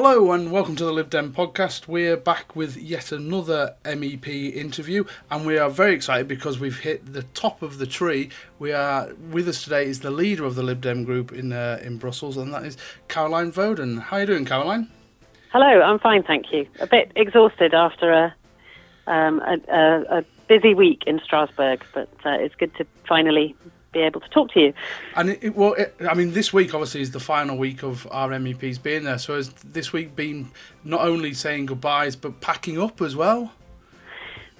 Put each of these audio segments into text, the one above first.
Hello and welcome to the Lib Dem podcast. We're back with yet another MEP interview, and we are very excited because we've hit the top of the tree. We are with us today is the leader of the Lib Dem group in uh, in Brussels, and that is Caroline Voaden. How are you doing, Caroline? Hello, I'm fine, thank you. A bit exhausted after a um, a, a, a busy week in Strasbourg, but uh, it's good to finally be able to talk to you. And it, well, it, I mean, this week obviously is the final week of our MEPs being there. So has this week been not only saying goodbyes but packing up as well?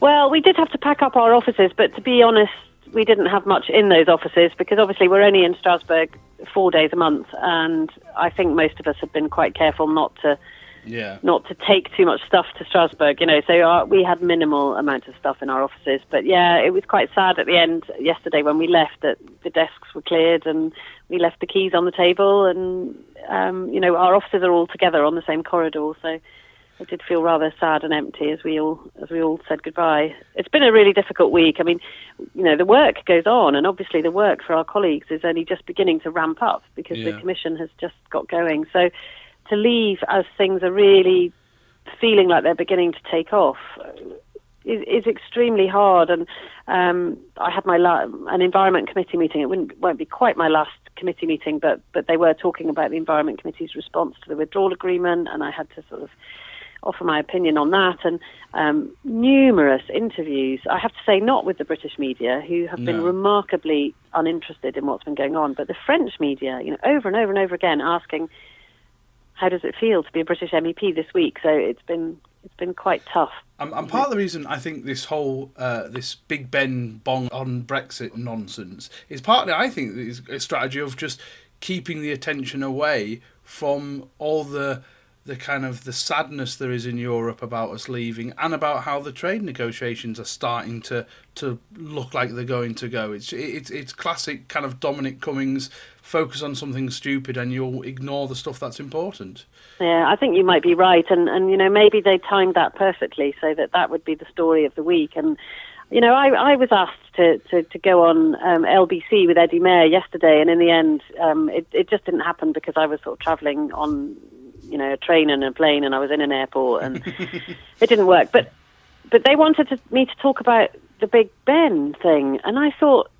Well, we did have to pack up our offices, but to be honest, we didn't have much in those offices because obviously we're only in Strasbourg four days a month, and I think most of us have been quite careful not to yeah. not to take too much stuff to Strasbourg, you know. So our, we had minimal amount of stuff in our offices, but yeah, it was quite sad at the end yesterday when we left that the desks were cleared and we left the keys on the table, and um, you know our offices are all together on the same corridor, so it did feel rather sad and empty as we all as we all said goodbye. It's been a really difficult week. I mean, you know, the work goes on, and obviously the work for our colleagues is only just beginning to ramp up because Yeah. the commission has just got going. So to leave as things are really feeling like they're beginning to take off is, is extremely hard. And um, I had my la- an environment committee meeting. It wouldn't, won't be quite my last committee meeting, but but they were talking about the environment committee's response to the withdrawal agreement, and I had to sort of offer my opinion on that. And um, numerous interviews. I have to say, not with the British media, who have been remarkably uninterested in what's been going on, but the French media, you know, over and over and over again asking how does it feel to be a British MEP this week? So it's been it's been quite tough. And, and part of the reason I think this whole uh, this Big Ben bong on Brexit nonsense is partly I think is a strategy of just keeping the attention away from all the the kind of the sadness there is in Europe about us leaving and about how the trade negotiations are starting to to look like they're going to go. It's it's it's classic kind of Dominic Cummings focus on something stupid and you'll ignore the stuff that's important. Yeah, I think you might be right, and and you know maybe they timed that perfectly so that that would be the story of the week. And you know, I I was asked to to, to go on um, LBC with Eddie Mair yesterday, and in the end, um, it it just didn't happen because I was sort of travelling on you know a train and a plane, and I was in an airport, and it didn't work. But but they wanted to, me to talk about the Big Ben thing, and I thought.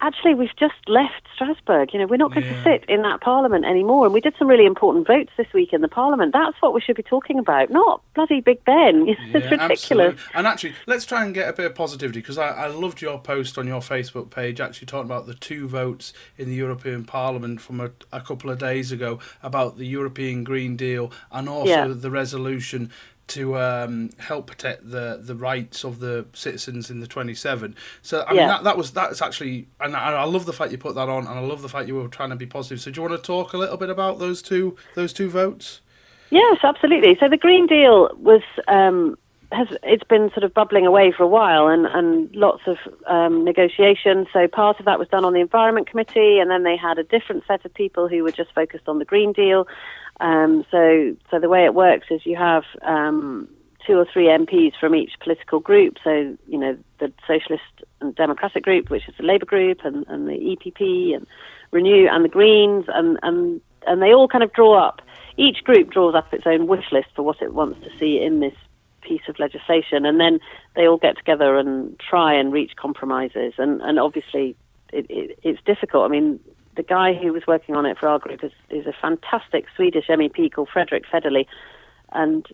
Actually, we've just left Strasbourg. You know, we're not going Yeah. to sit in that parliament anymore. And we did some really important votes this week in the parliament. That's what we should be talking about, not bloody Big Ben. it's Yeah, ridiculous. absolutely. And actually, let's try and get a bit of positivity because I, I loved your post on your Facebook page actually talking about the two votes in the European Parliament from a, a couple of days ago about the European Green Deal and also Yeah. the resolution to um, help protect the, the rights of the citizens in the 27. So I mean that, that was that's actually and I, I love the fact you put that on and I love the fact you were trying to be positive. So do you want to talk a little bit about those two those two votes? Yes, absolutely. So the Green Deal was um, has it's been sort of bubbling away for a while, and and lots of um, negotiation. So part of that was done on the Environment Committee, and then they had a different set of people who were just focused on the Green Deal. Um, so so the way it works is you have um, two or three MPs from each political group. So you know the Socialist and Democratic group, which is the Labour group, and, and the EPP and Renew and the Greens, and and and they all kind of draw up. Each group draws up its own wish list for what it wants to see in this piece of legislation, and then they all get together and try and reach compromises. And and obviously, it, it, it's difficult. I mean, the guy who was working on it for our group is, is a fantastic Swedish MEP called Fredrick Federley, and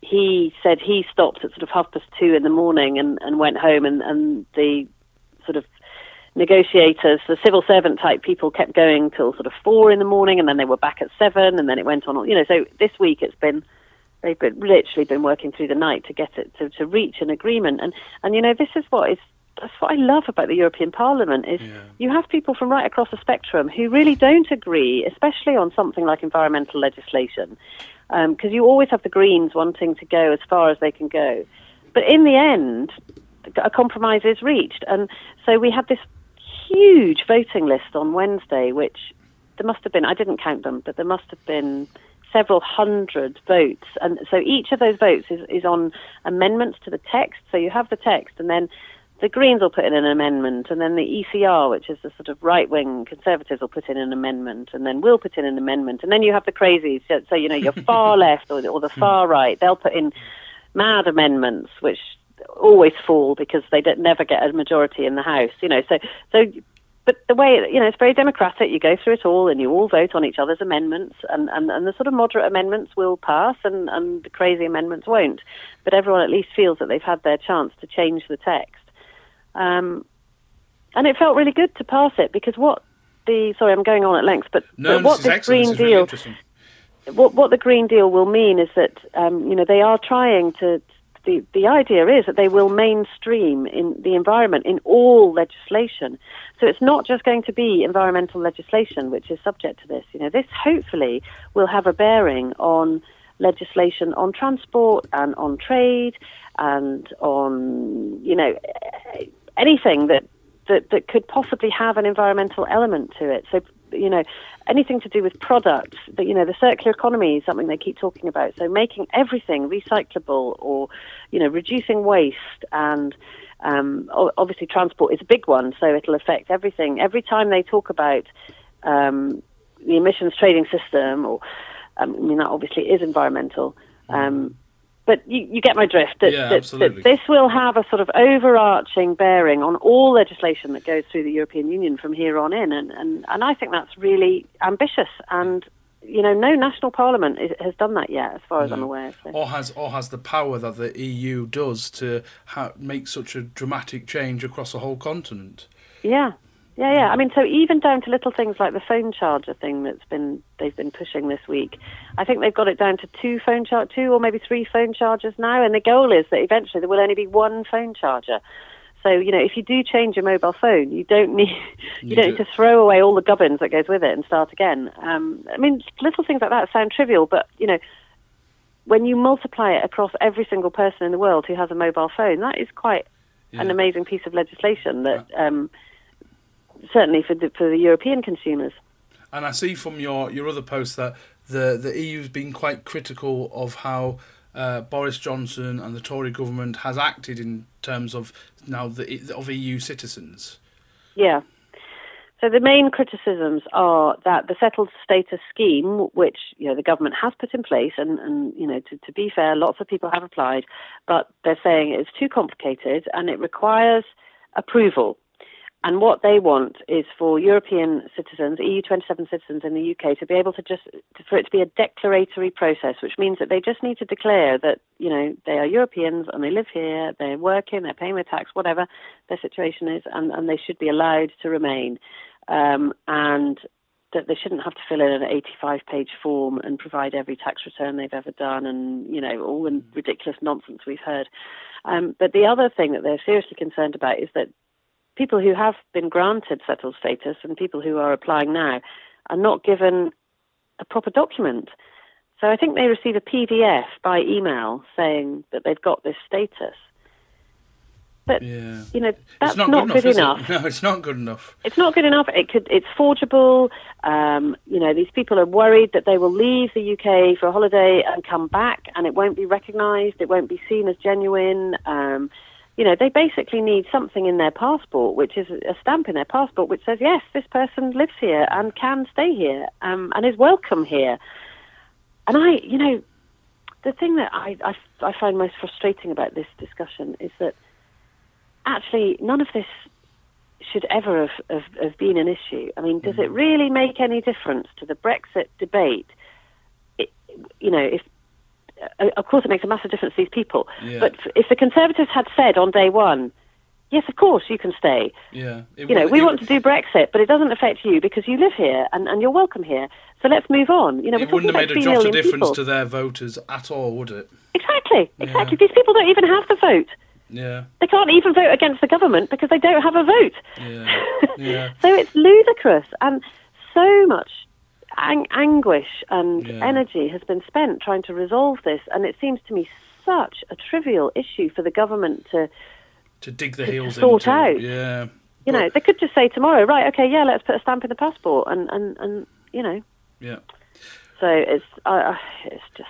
he said he stopped at sort of half past two in the morning and, and went home, and, and the sort of negotiators, the civil servant type people, kept going till sort of four in the morning, and then they were back at seven, and then it went on. You know, so this week it's been they've been, literally been working through the night to get it to, to reach an agreement, and and you know this is what is that's what I love about the European Parliament is Yeah. you have people from right across the spectrum who really don't agree, especially on something like environmental legislation, um, because you always have the Greens wanting to go as far as they can go, but in the end, a compromise is reached, and so we had this huge voting list on Wednesday, which there must have been, I didn't count them, but there must have been several hundred votes. And so each of those votes is, is on amendments to the text. So you have the text, and then the Greens will put in an amendment, and then the ECR, which is the sort of right wing Conservatives, will put in an amendment, and then we'll put in an amendment, and then you have the crazies. So, so you know, your far left or, or the hmm. far right, they'll put in mad amendments, which always fall because they don't, never get a majority in the House. You know, so so. But the way you know, it's very democratic. You go through it all, and you all vote on each other's amendments, and, and, and the sort of moderate amendments will pass, and, and the crazy amendments won't. But everyone at least feels that they've had their chance to change the text. Um, and it felt really good to pass it because what the sorry, I'm going on at length, but, no, but what the Green Deal, really what what the Green Deal will mean is that um, you know they are trying to. The, the idea is that they will mainstream in the environment in all legislation. So it's not just going to be environmental legislation which is subject to this. You know, this hopefully will have a bearing on legislation on transport and on trade and on you know anything that, that, that could possibly have an environmental element to it. So, you know, anything to do with products, that, you know, the circular economy is something they keep talking about. So making everything recyclable or, you know, reducing waste and, um, obviously transport is a big one, so it'll affect everything. Every time they talk about um, the emissions trading system, or um, I mean that obviously is environmental, um, but you, you, get my drift. That, yeah, that, that this will have a sort of overarching bearing on all legislation that goes through the European Union from here on in, and, and, and I think that's really ambitious. And you know, no national parliament is, has done that yet, as far as no. I'm aware. So. Or has or has the power that the EU does to ha- make such a dramatic change across a whole continent. Yeah, yeah, yeah. I mean, so even down to little things like the phone charger thing that's been they've been pushing this week. I think they've got it down to two phone char- two or maybe three phone chargers now, and the goal is that eventually there will only be one phone charger. So you know, if you do change your mobile phone, you don't need you, You don't do. need to throw away all the gubbins that goes with it and start again. Um, I mean, little things like that sound trivial, but you know, when you multiply it across every single person in the world who has a mobile phone, that is quite an amazing piece of legislation that. Um, certainly for the, for the European consumers. And I see from your, your other post that the, the EU's been quite critical of how uh, Boris Johnson and the Tory government has acted in terms of now the of EU citizens. Yeah. So the main criticisms are that the settled status scheme, which you know the government has put in place, and, and you know to, to be fair, lots of people have applied, but they're saying it's too complicated and it requires approval. And what they want is for European citizens, EU27 citizens in the UK, to be able to just, for it to be a declaratory process, which means that they just need to declare that, you know, they are Europeans and they live here, they're working, they're paying their tax, whatever their situation is, and, and they should be allowed to remain. Um, and that they shouldn't have to fill in an 85 page form and provide every tax return they've ever done and, you know, all the ridiculous nonsense we've heard. Um, but the other thing that they're seriously concerned about is that people who have been granted settled status and people who are applying now are not given a proper document. So I think they receive a PDF by email saying that they've got this status. But Yeah. you know that's it's not, not, good, good enough. enough. No, it's not good enough. It's not good enough. It could. It's forgeable. Um, you know, these people are worried that they will leave the UK for a holiday and come back, and it won't be recognised. It won't be seen as genuine. Um, you know, they basically need something in their passport, which is a stamp in their passport, which says yes, this person lives here and can stay here um, and is welcome here. And I, you know, the thing that I, I, I find most frustrating about this discussion is that actually none of this should ever have, have, have been an issue. I mean, does it really make any difference to the Brexit debate? It, you know, if of course it makes a massive difference to these people. Yeah. But if the Conservatives had said on day one, yes, of course you can stay. Yeah. It You know, we want to do Brexit, but it doesn't affect you because you live here and, and you're welcome here. So let's move on. You know, It wouldn't have made a jot of difference people. to their voters at all, would it? Exactly, exactly. These people don't even have the vote. Yeah. They can't even vote against the government because they don't have a vote. Yeah. Yeah. so it's ludicrous, and so much ang- anguish and Yeah. energy has been spent trying to resolve this, and it seems to me such a trivial issue for the government to, To dig the To heels sort into. out. Yeah. you know, they could just say tomorrow, right? Okay, yeah, let's put a stamp in the passport, and and and you know, Yeah. so it's uh, it's just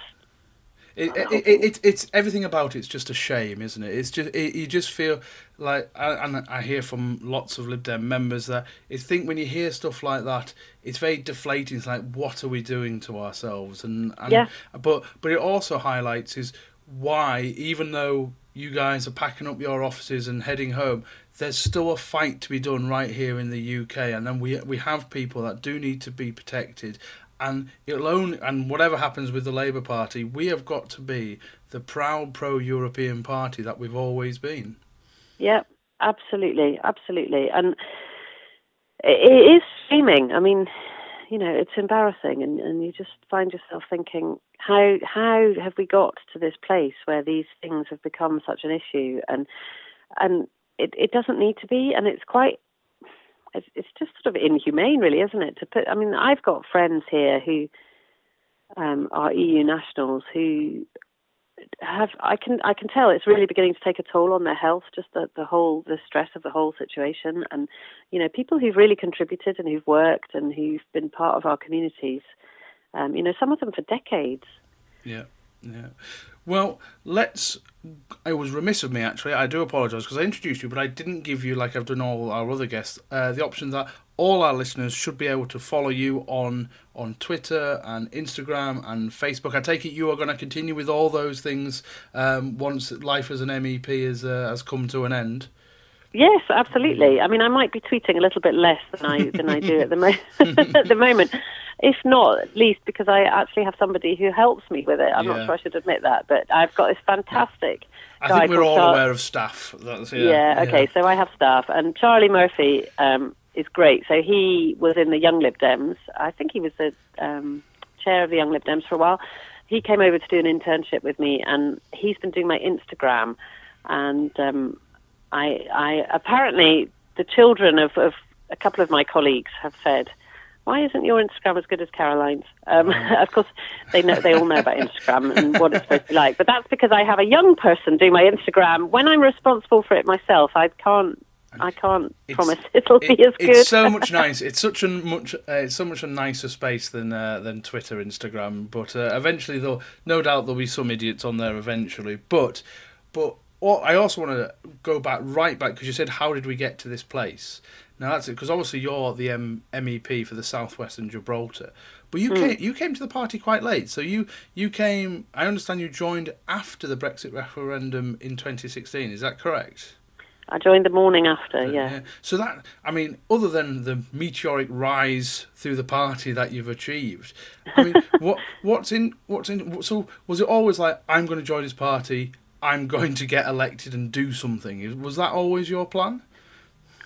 It, it, it, it, it's everything about it's just a shame, isn't it? It's just you just feel like, and I hear from lots of Lib Dem members that I think when you hear stuff like that, it's very deflating. It's like, what are we doing to ourselves? And, and yeah. but but it also highlights is why, even though you guys are packing up your offices and heading home, there's still a fight to be done right here in the UK, and then we we have people that do need to be protected, and it'll only and whatever happens with the Labour Party, we have got to be the proud pro-European party that we've always been. Yeah, absolutely, absolutely, and it is streaming. I mean, you know, it's embarrassing, and, and you just find yourself thinking, how how have we got to this place where these things have become such an issue, and and it, it doesn't need to be, and it's quite it's, it's just sort of inhumane, really, isn't it? To put, I mean, I've got friends here who um, are EU nationals who have I can I can tell it's really beginning to take a toll on their health. Just the the whole the stress of the whole situation, and you know, people who've really contributed and who've worked and who've been part of our communities. Um, you know, some of them for decades. Yeah, yeah. Well, let's. It was remiss of me actually. I do apologise because I introduced you, but I didn't give you, like I've done all our other guests, uh, the option that all our listeners should be able to follow you on on Twitter and Instagram and Facebook. I take it you are going to continue with all those things um, once life as an MEP is, uh, has come to an end. Yes, absolutely. I mean, I might be tweeting a little bit less than I than I do at the mo- at the moment, if not at least because I actually have somebody who helps me with it. I'm yeah. not sure I should admit that, but I've got this fantastic. I think we're all Char- aware of staff. That's, yeah, yeah, Okay. So I have staff, and Charlie Murphy um, is great. So he was in the Young Lib Dems. I think he was the um, chair of the Young Lib Dems for a while. He came over to do an internship with me, and he's been doing my Instagram, and. Um, I, I apparently the children of, of a couple of my colleagues have said, "Why isn't your Instagram as good as Caroline's?" Um, of course, they know they all know about Instagram and what it's supposed to be like, but that's because I have a young person do my Instagram. When I'm responsible for it myself, I can't I can't it's, promise it'll it, be as good. It's so much nice. It's such a much. Uh, it's so much a nicer space than uh, than Twitter, Instagram. But uh, eventually, though, no doubt there'll be some idiots on there eventually. But but well, I also want to go back right back because you said how did we get to this place? Now that's it because obviously you're the M- MEP for the Southwest and Gibraltar, but you mm. came you came to the party quite late. So you you came. I understand you joined after the Brexit referendum in 2016. Is that correct? I joined the morning after. Yeah. yeah. So that I mean, other than the meteoric rise through the party that you've achieved, I mean, what what's in what's in? So was it always like I'm going to join this party? I'm going to get elected and do something. Was that always your plan?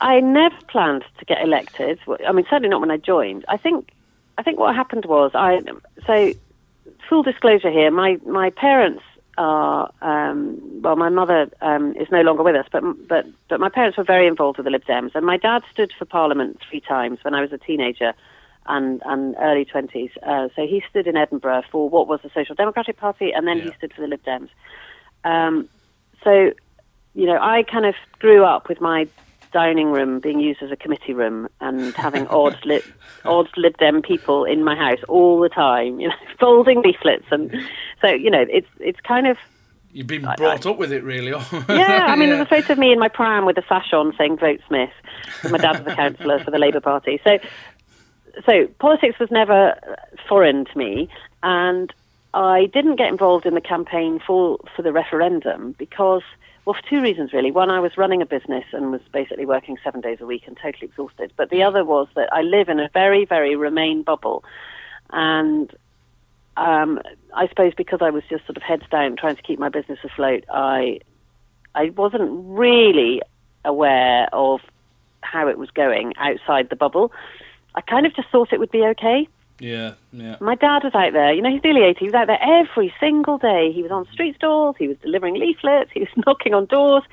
I never planned to get elected. I mean, certainly not when I joined. I think, I think what happened was I. So, full disclosure here, my my parents are um, well. My mother um, is no longer with us, but but but my parents were very involved with the Lib Dems, and my dad stood for Parliament three times when I was a teenager and, and early 20s. Uh, so he stood in Edinburgh for what was the Social Democratic Party, and then yeah. he stood for the Lib Dems. Um, so, you know, I kind of grew up with my dining room being used as a committee room and having odd odd Lib Dem people in my house all the time, you know, folding leaflets, and so you know, it's it's kind of. You've been brought I, up with it, really. yeah, I mean, yeah. there's a photo of me in my pram with a sash on saying "Vote Smith." My dad was a councillor for the Labour Party, so so politics was never foreign to me, and I didn't get involved in the campaign for, for the referendum because, well, for two reasons really. One, I was running a business and was basically working seven days a week and totally exhausted. But the other was that I live in a very, very Remain bubble. And um, I suppose because I was just sort of heads down trying to keep my business afloat, I, I wasn't really aware of how it was going outside the bubble. I kind of just thought it would be okay. Yeah, yeah. My dad was out there. You know, he's nearly 80. He was out there every single day. He was on street stalls. He was delivering leaflets. He was knocking on doors.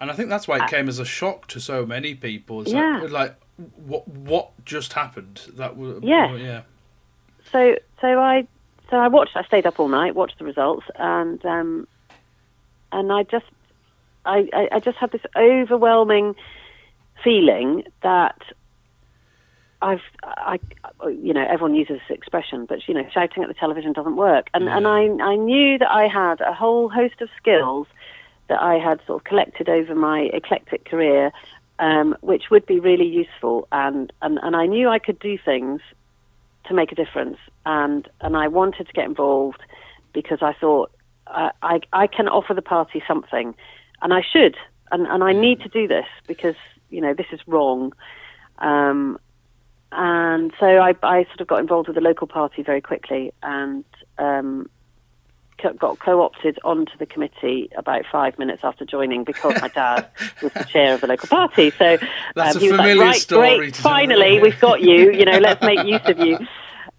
And I think that's why it uh, came as a shock to so many people. yeah. like, what what just happened? That was yeah. yeah. So so I so I watched. I stayed up all night, watched the results, and um, and I just I, I, I just had this overwhelming feeling that I've, I, you know, everyone uses this expression, but you know, shouting at the television doesn't work. And Yeah. and I, I knew that I had a whole host of skills that I had sort of collected over my eclectic career, um, which would be really useful. And, and and I knew I could do things to make a difference. And and I wanted to get involved because I thought I, I, I can offer the party something, and I should, and, and I need to do this because you know this is wrong. Um, and so I, I sort of got involved with the local party very quickly, and um, got co-opted onto the committee about five minutes after joining because my dad was the chair of the local party. So That's um, a he was like, "Right, story great, to tell." finally we've got you. You know, let's make use of you."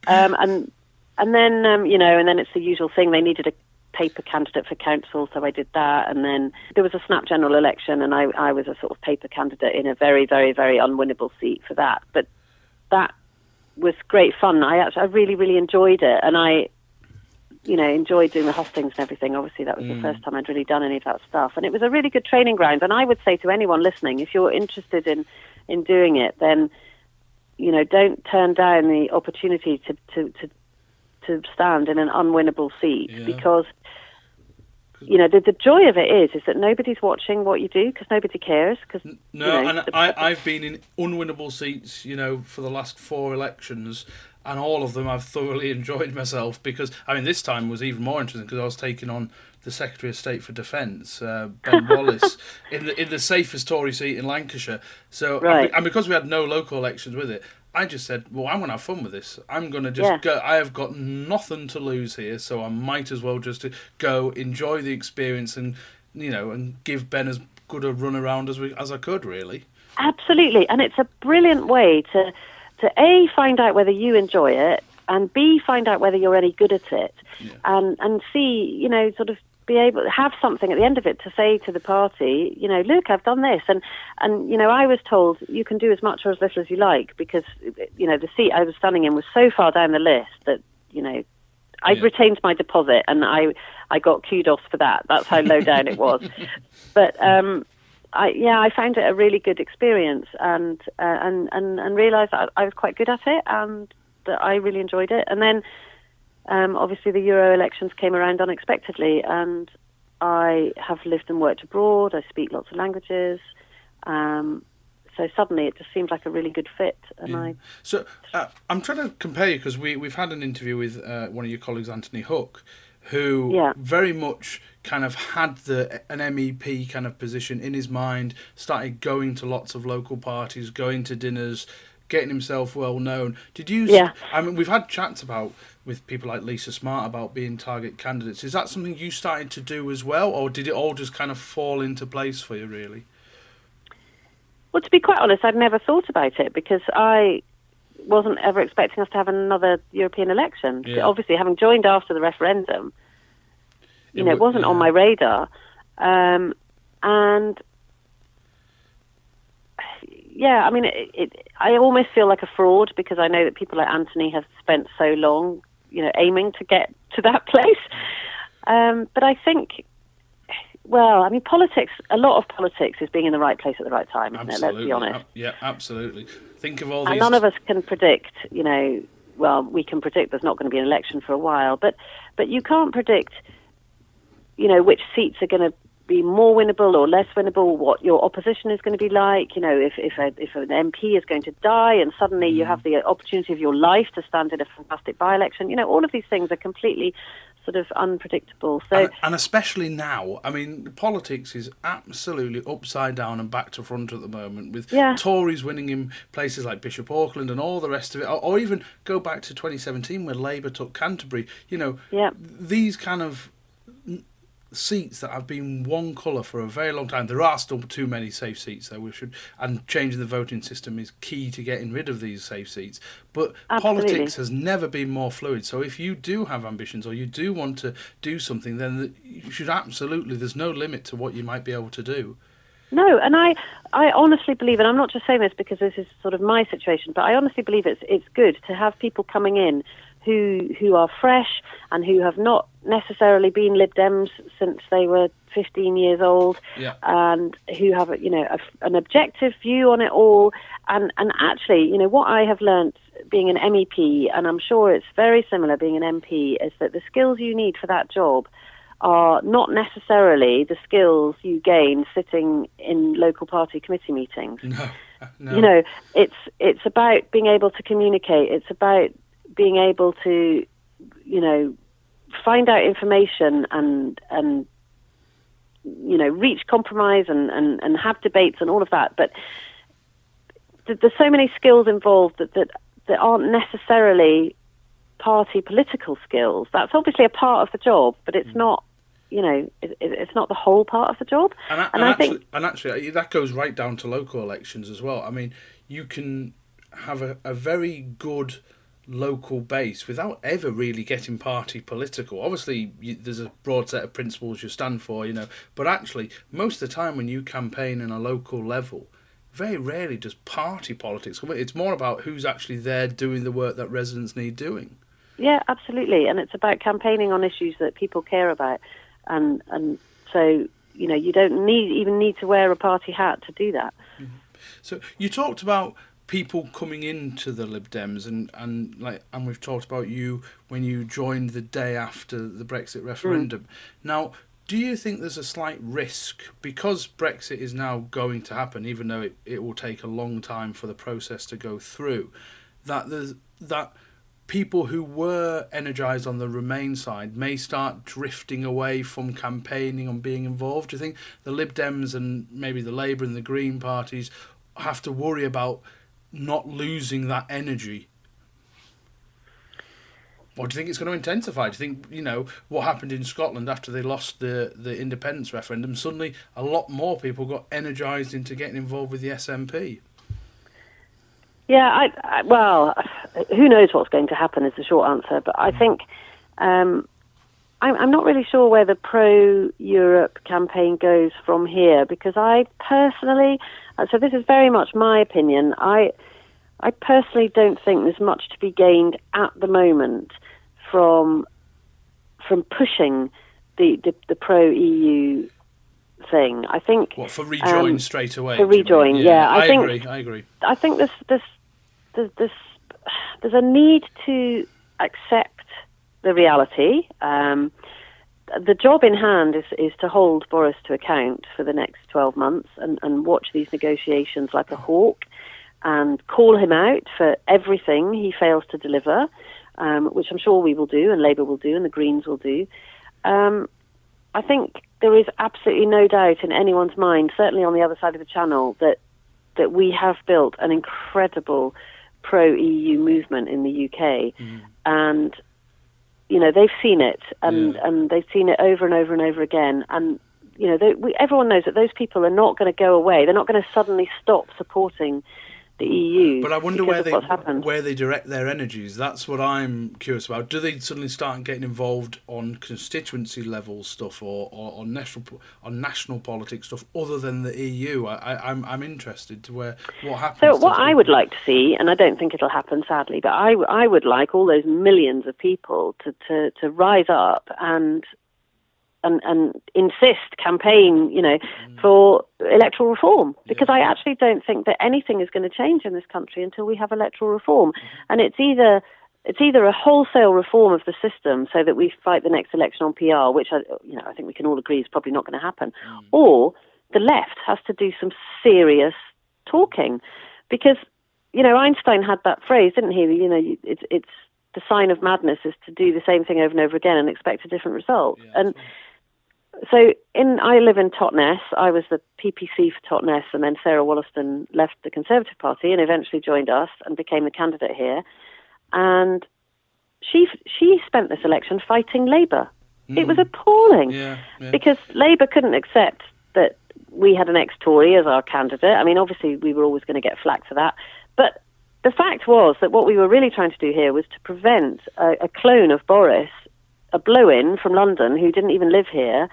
Um, and and then um, you know, and then it's the usual thing. They needed a paper candidate for council, so I did that. And then there was a snap general election, and I, I was a sort of paper candidate in a very, very, very unwinnable seat for that. But that was great fun. I actually, I really, really enjoyed it, and I, you know, enjoyed doing the hustings and everything. Obviously, that was the mm. first time I'd really done any of that stuff, and it was a really good training ground. And I would say to anyone listening, if you're interested in in doing it, then you know, don't turn down the opportunity to to to, to stand in an unwinnable seat Yeah. because you know the, the joy of it is is that nobody's watching what you do because nobody cares because No, you know, and the- I, I've been in unwinnable seats, you know, for the last four elections, and all of them I've thoroughly enjoyed myself because, I mean, this time was even more interesting because I was taking on the Secretary of State for Defence, uh, Ben Wallace, in the in the safest Tory seat in Lancashire. So, Right. and because we had no local elections with it, I just said, well, I'm going to have fun with this. I'm going to just Yeah. go. I have got nothing to lose here, so I might as well just go enjoy the experience and you know and give Ben as good a run around as we as I could really. Absolutely, and it's a brilliant way to to a find out whether you enjoy it, and b find out whether you're any good at it, Yeah. and and c you know sort of be able to have something at the end of it to say to the party, you know, look, I've done this, and and you know, I was told you can do as much or as little as you like because you know the seat I was standing in was so far down the list that you know. I Yeah. retained my deposit, and I I got kudos for that. That's how low down it was. But um, I yeah, I found it a really good experience, and uh, and and and realised that I was quite good at it, and that I really enjoyed it. And then um, obviously the Euro elections came around unexpectedly, and I have lived and worked abroad. I speak lots of languages. Um, so suddenly it just seemed like a really good fit, and I So uh, I'm trying to compare you because we we've had an interview with uh, one of your colleagues, Anthony Hook, who Yeah. very much kind of had the an MEP kind of position in his mind. Started going to lots of local parties, going to dinners, getting himself well known. Did you? Yeah. I mean, we've had chats about with people like Lisa Smart about being target candidates. Is that something you started to do as well, or did it all just kind of fall into place for you? Really? Well, to be quite honest, I'd never thought about it because I wasn't ever expecting us to have another European election. Yeah. Obviously, having joined after the referendum, you It know, it wasn't on my radar. Um, and yeah, I mean, it, it, I almost feel like a fraud because I know that people like Anthony have spent so long, you know, aiming to get to that place. Um, but I think, well, I mean, politics, a lot of politics is being in the right place at the right time, isn't it? Let's be honest. Yeah, absolutely. Think of all these. And none of us can predict, you know, well, we can predict there's not going to be an election for a while, but but you can't predict, you know, which seats are going to be more winnable or less winnable, what your opposition is going to be like, you know, if if, a, if an MP is going to die and suddenly you mm. have the opportunity of your life to stand in a fantastic by-election, you know, all of these things are completely sort of unpredictable. So and, and especially now, I mean, politics is absolutely upside down and back to front at the moment, with Yeah. Tories winning in places like Bishop Auckland and all the rest of it, or, or even go back to 2017 when Labour took Canterbury. You know, Yeah. these kind of seats that have been one colour for a very long time. There are still too many safe seats, though. We should and changing the voting system is key to getting rid of these safe seats. But Absolutely. politics has never been more fluid. So if you do have ambitions or you do want to do something, then you should absolutely. There's no limit to what you might be able to do. No, and I, I honestly believe, and I'm not just saying this because this is sort of my situation, but I honestly believe it's it's good to have people coming in who who are fresh and who have not necessarily been Lib Dems since they were 15 years old, Yeah. and who have you know a, an objective view on it all. And and actually, you know what I have learnt being an MEP, and I'm sure it's very similar being an MP, is that the skills you need for that job are not necessarily the skills you gain sitting in local party committee meetings. No. No. You know, it's it's about being able to communicate. It's about being able to, you know, find out information and and you know reach compromise and and, and have debates and all of that. But th- there's so many skills involved that that that aren't necessarily party political skills. That's obviously a part of the job, but it's hmm. not. You know, it, it- it's not the whole part of the job. And, I, And and, I actually, think- and actually, uh, that goes right down to local elections as well. I mean, you can have a, a very good local base without ever really getting party political. Obviously, you, there's a broad set of principles you stand for, you know, but actually, most of the time when you campaign in a local level, very rarely does party politics come in. It's more about who's actually there doing the work that residents need doing. Yeah, absolutely, and it's about campaigning on issues that people care about, and and so you know you don't need even need to wear a party hat to do that. Mm-hmm. So you talked about people coming into the Lib Dems, and, and like, and we've talked about you when you joined the day after the Brexit referendum. Mm. Now, do you think there's a slight risk because Brexit is now going to happen, even though it, it will take a long time for the process to go through, that there's that people who were energised on the Remain side may start drifting away from campaigning and being involved? Do you think the Lib Dems and maybe the Labour and the Green parties have to worry about not losing that energy? Or do you think it's going to intensify? Do you think, you know, what happened in Scotland after they lost the, the independence referendum, suddenly a lot more people got energised into getting involved with the SNP? Yeah, I, I well, who knows what's going to happen is the short answer, but I think um, I'm, I'm not really sure where the pro-Europe campaign goes from here because I personally, so this is very much my opinion. I I personally don't think there's much to be gained at the moment from from pushing the the, the pro-EU thing. I think What, for rejoin Um, straight away? for do you mean? rejoin, yeah, I I, think- agree, I agree. I think this this there's this there's a need to accept the reality. Um, the job in hand is is to hold Boris to account for the next 12 months and, and watch these negotiations like a hawk and call him out for everything he fails to deliver, um, which I'm sure we will do and Labour will do and the Greens will do. Um, I think there is absolutely no doubt in anyone's mind, certainly on the other side of the channel, that that we have built an incredible pro EU movement in the UK, and you know they've seen it, and Yeah. and they've seen it over and over and over again, and you know they, we, everyone knows that those people are not going to go away. They're not going to suddenly stop supporting the EU. But I wonder where they where they direct their energies. That's what I'm curious about. Do they suddenly start getting involved on constituency level stuff or, or on national on national politics stuff other than the EU? I, I, I'm I'm interested to where what happens. So what them. I would like to see, and I don't think it'll happen sadly, but I, I would like all those millions of people to, to, to rise up and and and insist, campaign, you know, mm. for electoral reform. Because I actually don't think that anything is going to change in this country until we have electoral reform, mm-hmm. and it's either it's either a wholesale reform of the system so that we fight the next election on PR, which I, you know, I think we can all agree is probably not going to happen, mm. or the left has to do some serious talking, because you know Einstein had that phrase, didn't he? You know, it's it's the sign of madness is to do the same thing over and over again and expect a different result. Yeah, and so in I live in Totnes. I was the PPC for Totnes, and then Sarah Wollaston left the Conservative Party and eventually joined us and became the candidate here. And she she spent this election fighting Labour. It was hmm. appalling Yeah, yeah. because Labour couldn't accept that we had an ex-Tory as our candidate. I mean, obviously we were always going to get flack for that, but the fact was that what we were really trying to do here was to prevent a, a clone of Boris, a blow-in from London who didn't even live here,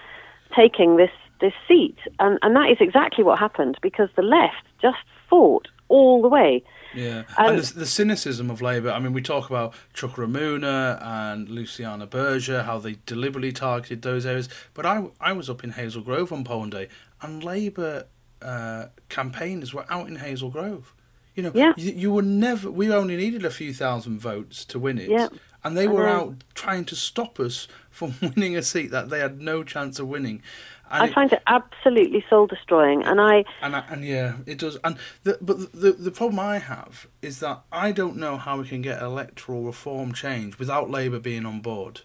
taking this this seat, and and that is exactly what happened because the left just fought all the way. Yeah, Um, and the, the cynicism of Labour. I mean, we talk about Chuka Umunna and Luciana Berger, how they deliberately targeted those areas. But I, I was up in Hazel Grove on polling day, and Labour uh, campaigners were out in Hazel Grove. You know, Yeah. you, you were never. We only needed a few thousand votes to win it, Yeah, and they were out trying to stop us from winning a seat that they had no chance of winning. And I it- find it absolutely soul destroying, and I and I, and yeah, it does. And the, but the the problem I have is that I don't know how we can get electoral reform change without Labour being on board.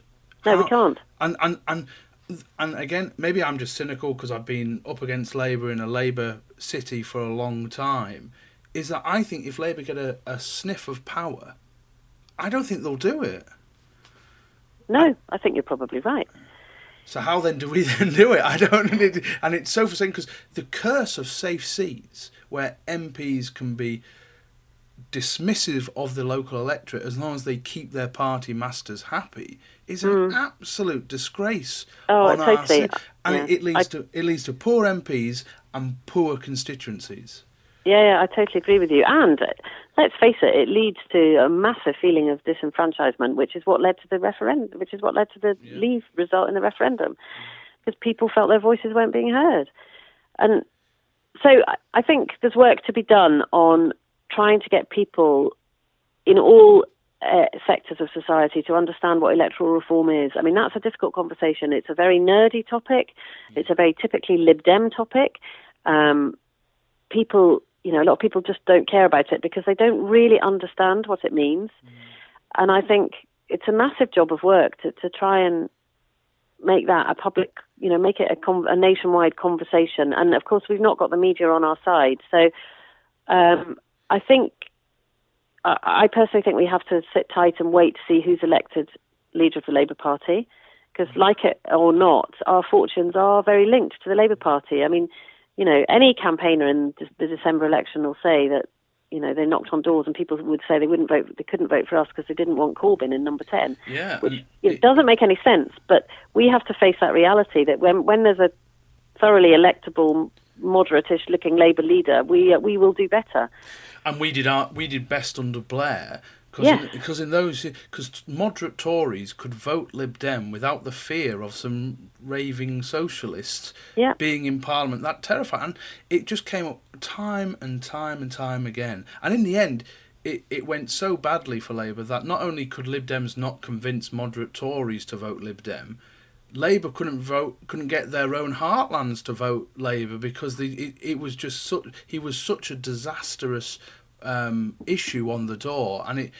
no, we can't. And and and and again, maybe I'm just cynical because I've been up against Labour in a Labour city for a long time. Is that I think if Labour get a, a sniff of power, I don't think they'll do it. No, I think you're probably right. So how then do we then do it? I don't. And, it, and it's so frustrating because the curse of safe seats, where MPs can be dismissive of the local electorate as long as they keep their party masters happy, is an absolute disgrace. Hmm. Oh, on our totally. and Yeah. it, it leads I- to it leads to poor MPs and poor constituencies. Yeah, yeah, I totally agree with you. And let's face it, it leads to a massive feeling of disenfranchisement, which is what led to the referendum, which is what led to the Yeah. leave result in the referendum, because people felt their voices weren't being heard. And so I- think there's work to be done on trying to get people in all uh, sectors of society to understand what electoral reform is. I mean, that's a difficult conversation. It's a very nerdy topic. It's a very typically Lib Dem topic. Um, people, you know, a lot of people just don't care about it because they don't really understand what it means. And I think it's a massive job of work to, to try and make that a public, you know, make it a, com- a nationwide conversation. And of course, we've not got the media on our side. So um, I think, I, I personally think we have to sit tight and wait to see who's elected leader of the Labour Party. Because, like it or not, our fortunes are very linked to the Labour Party. I mean, you know, any campaigner in the December election will say that, you know, they knocked on doors and people would say they wouldn't vote, they couldn't vote for us because they didn't want Corbyn in number 10 Yeah, which it doesn't make any sense. But we have to face that reality that when when there's a thoroughly electable, moderate-ish looking Labour leader, we uh, we will do better. and we did our we did best under Blair because Yes. in, because in those because moderate Tories could vote Lib Dem without the fear of some raving socialists Yeah. being in Parliament. That terrified, and it just came up time and time and time again. And in the end, it it went so badly for Labour that not only could Lib Dems not convince moderate Tories to vote Lib Dem. Labour couldn't vote, couldn't get their own heartlands to vote Labour because the, it, it was just such, he was such a disastrous um, issue on the door, and it,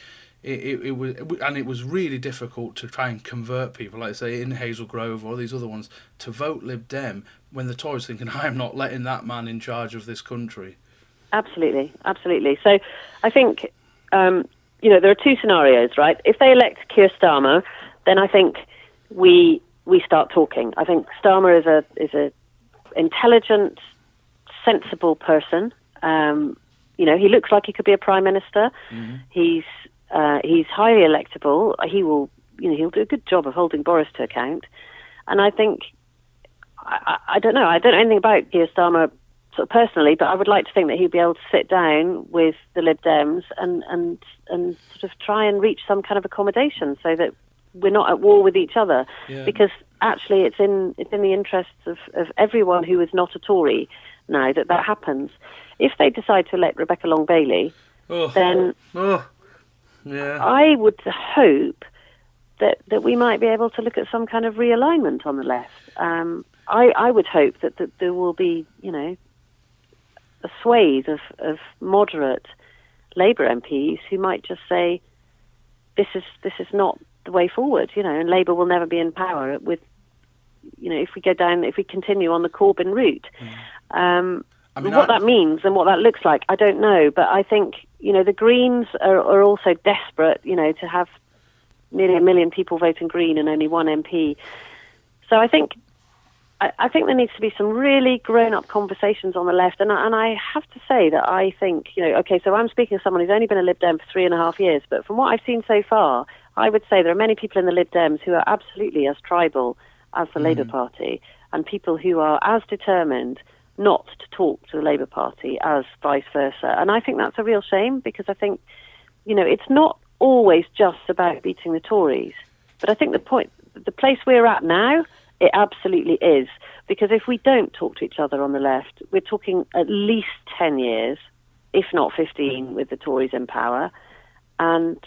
it, it, it was and it was really difficult to try and convert people, like say in Hazel Grove or these other ones, to vote Lib Dem when the Tories thinking I am not letting that man in charge of this country. Absolutely, absolutely. So I think um, you know there are two scenarios, right? If they elect Keir Starmer, then I think we we start talking. I think Starmer is a is a intelligent, sensible person. Um, you know, he looks like he could be a prime minister. He's uh, he's highly electable. He will you know he'll do a good job of holding Boris to account. And I think I, I I don't know. I don't know anything about Keir Starmer sort of personally, but I would like to think that he'd be able to sit down with the Lib Dems and and and sort of try and reach some kind of accommodation so that we're not at war with each other. Yeah. Because actually, it's in it's in the interests of, of everyone who is not a Tory now that that happens. If they decide to elect Rebecca Long Bailey, Oh, then oh, yeah. I would hope that, that we might be able to look at some kind of realignment on the left. Um, I, I would hope that, that there will be, you know, a swathe of, of moderate Labour MPs who might just say, this is this is not the way forward, you know, and Labour will never be in power with, you know, if we go down, if we continue on the Corbyn route. Um, I mean, what I- that means and what that looks like, I don't know. But I think you know the Greens are, are also desperate, you know, to have nearly a million people voting Green and only one MP. So I think I, I think there needs to be some really grown-up conversations on the left. And I, and I have to say that I think you know, okay, so I'm speaking as someone who's only been a Lib Dem for three and a half years, but from what I've seen so far, I would say there are many people in the Lib Dems who are absolutely as tribal as the Labour Party, and people who are as determined not to talk to the Labour Party as vice versa. And I think that's a real shame because I think, you know, it's not always just about beating the Tories. But I think the point, the place we're at now, it absolutely is. Because if we don't talk to each other on the left, we're talking at least 10 years, if not 15, with the Tories in power. And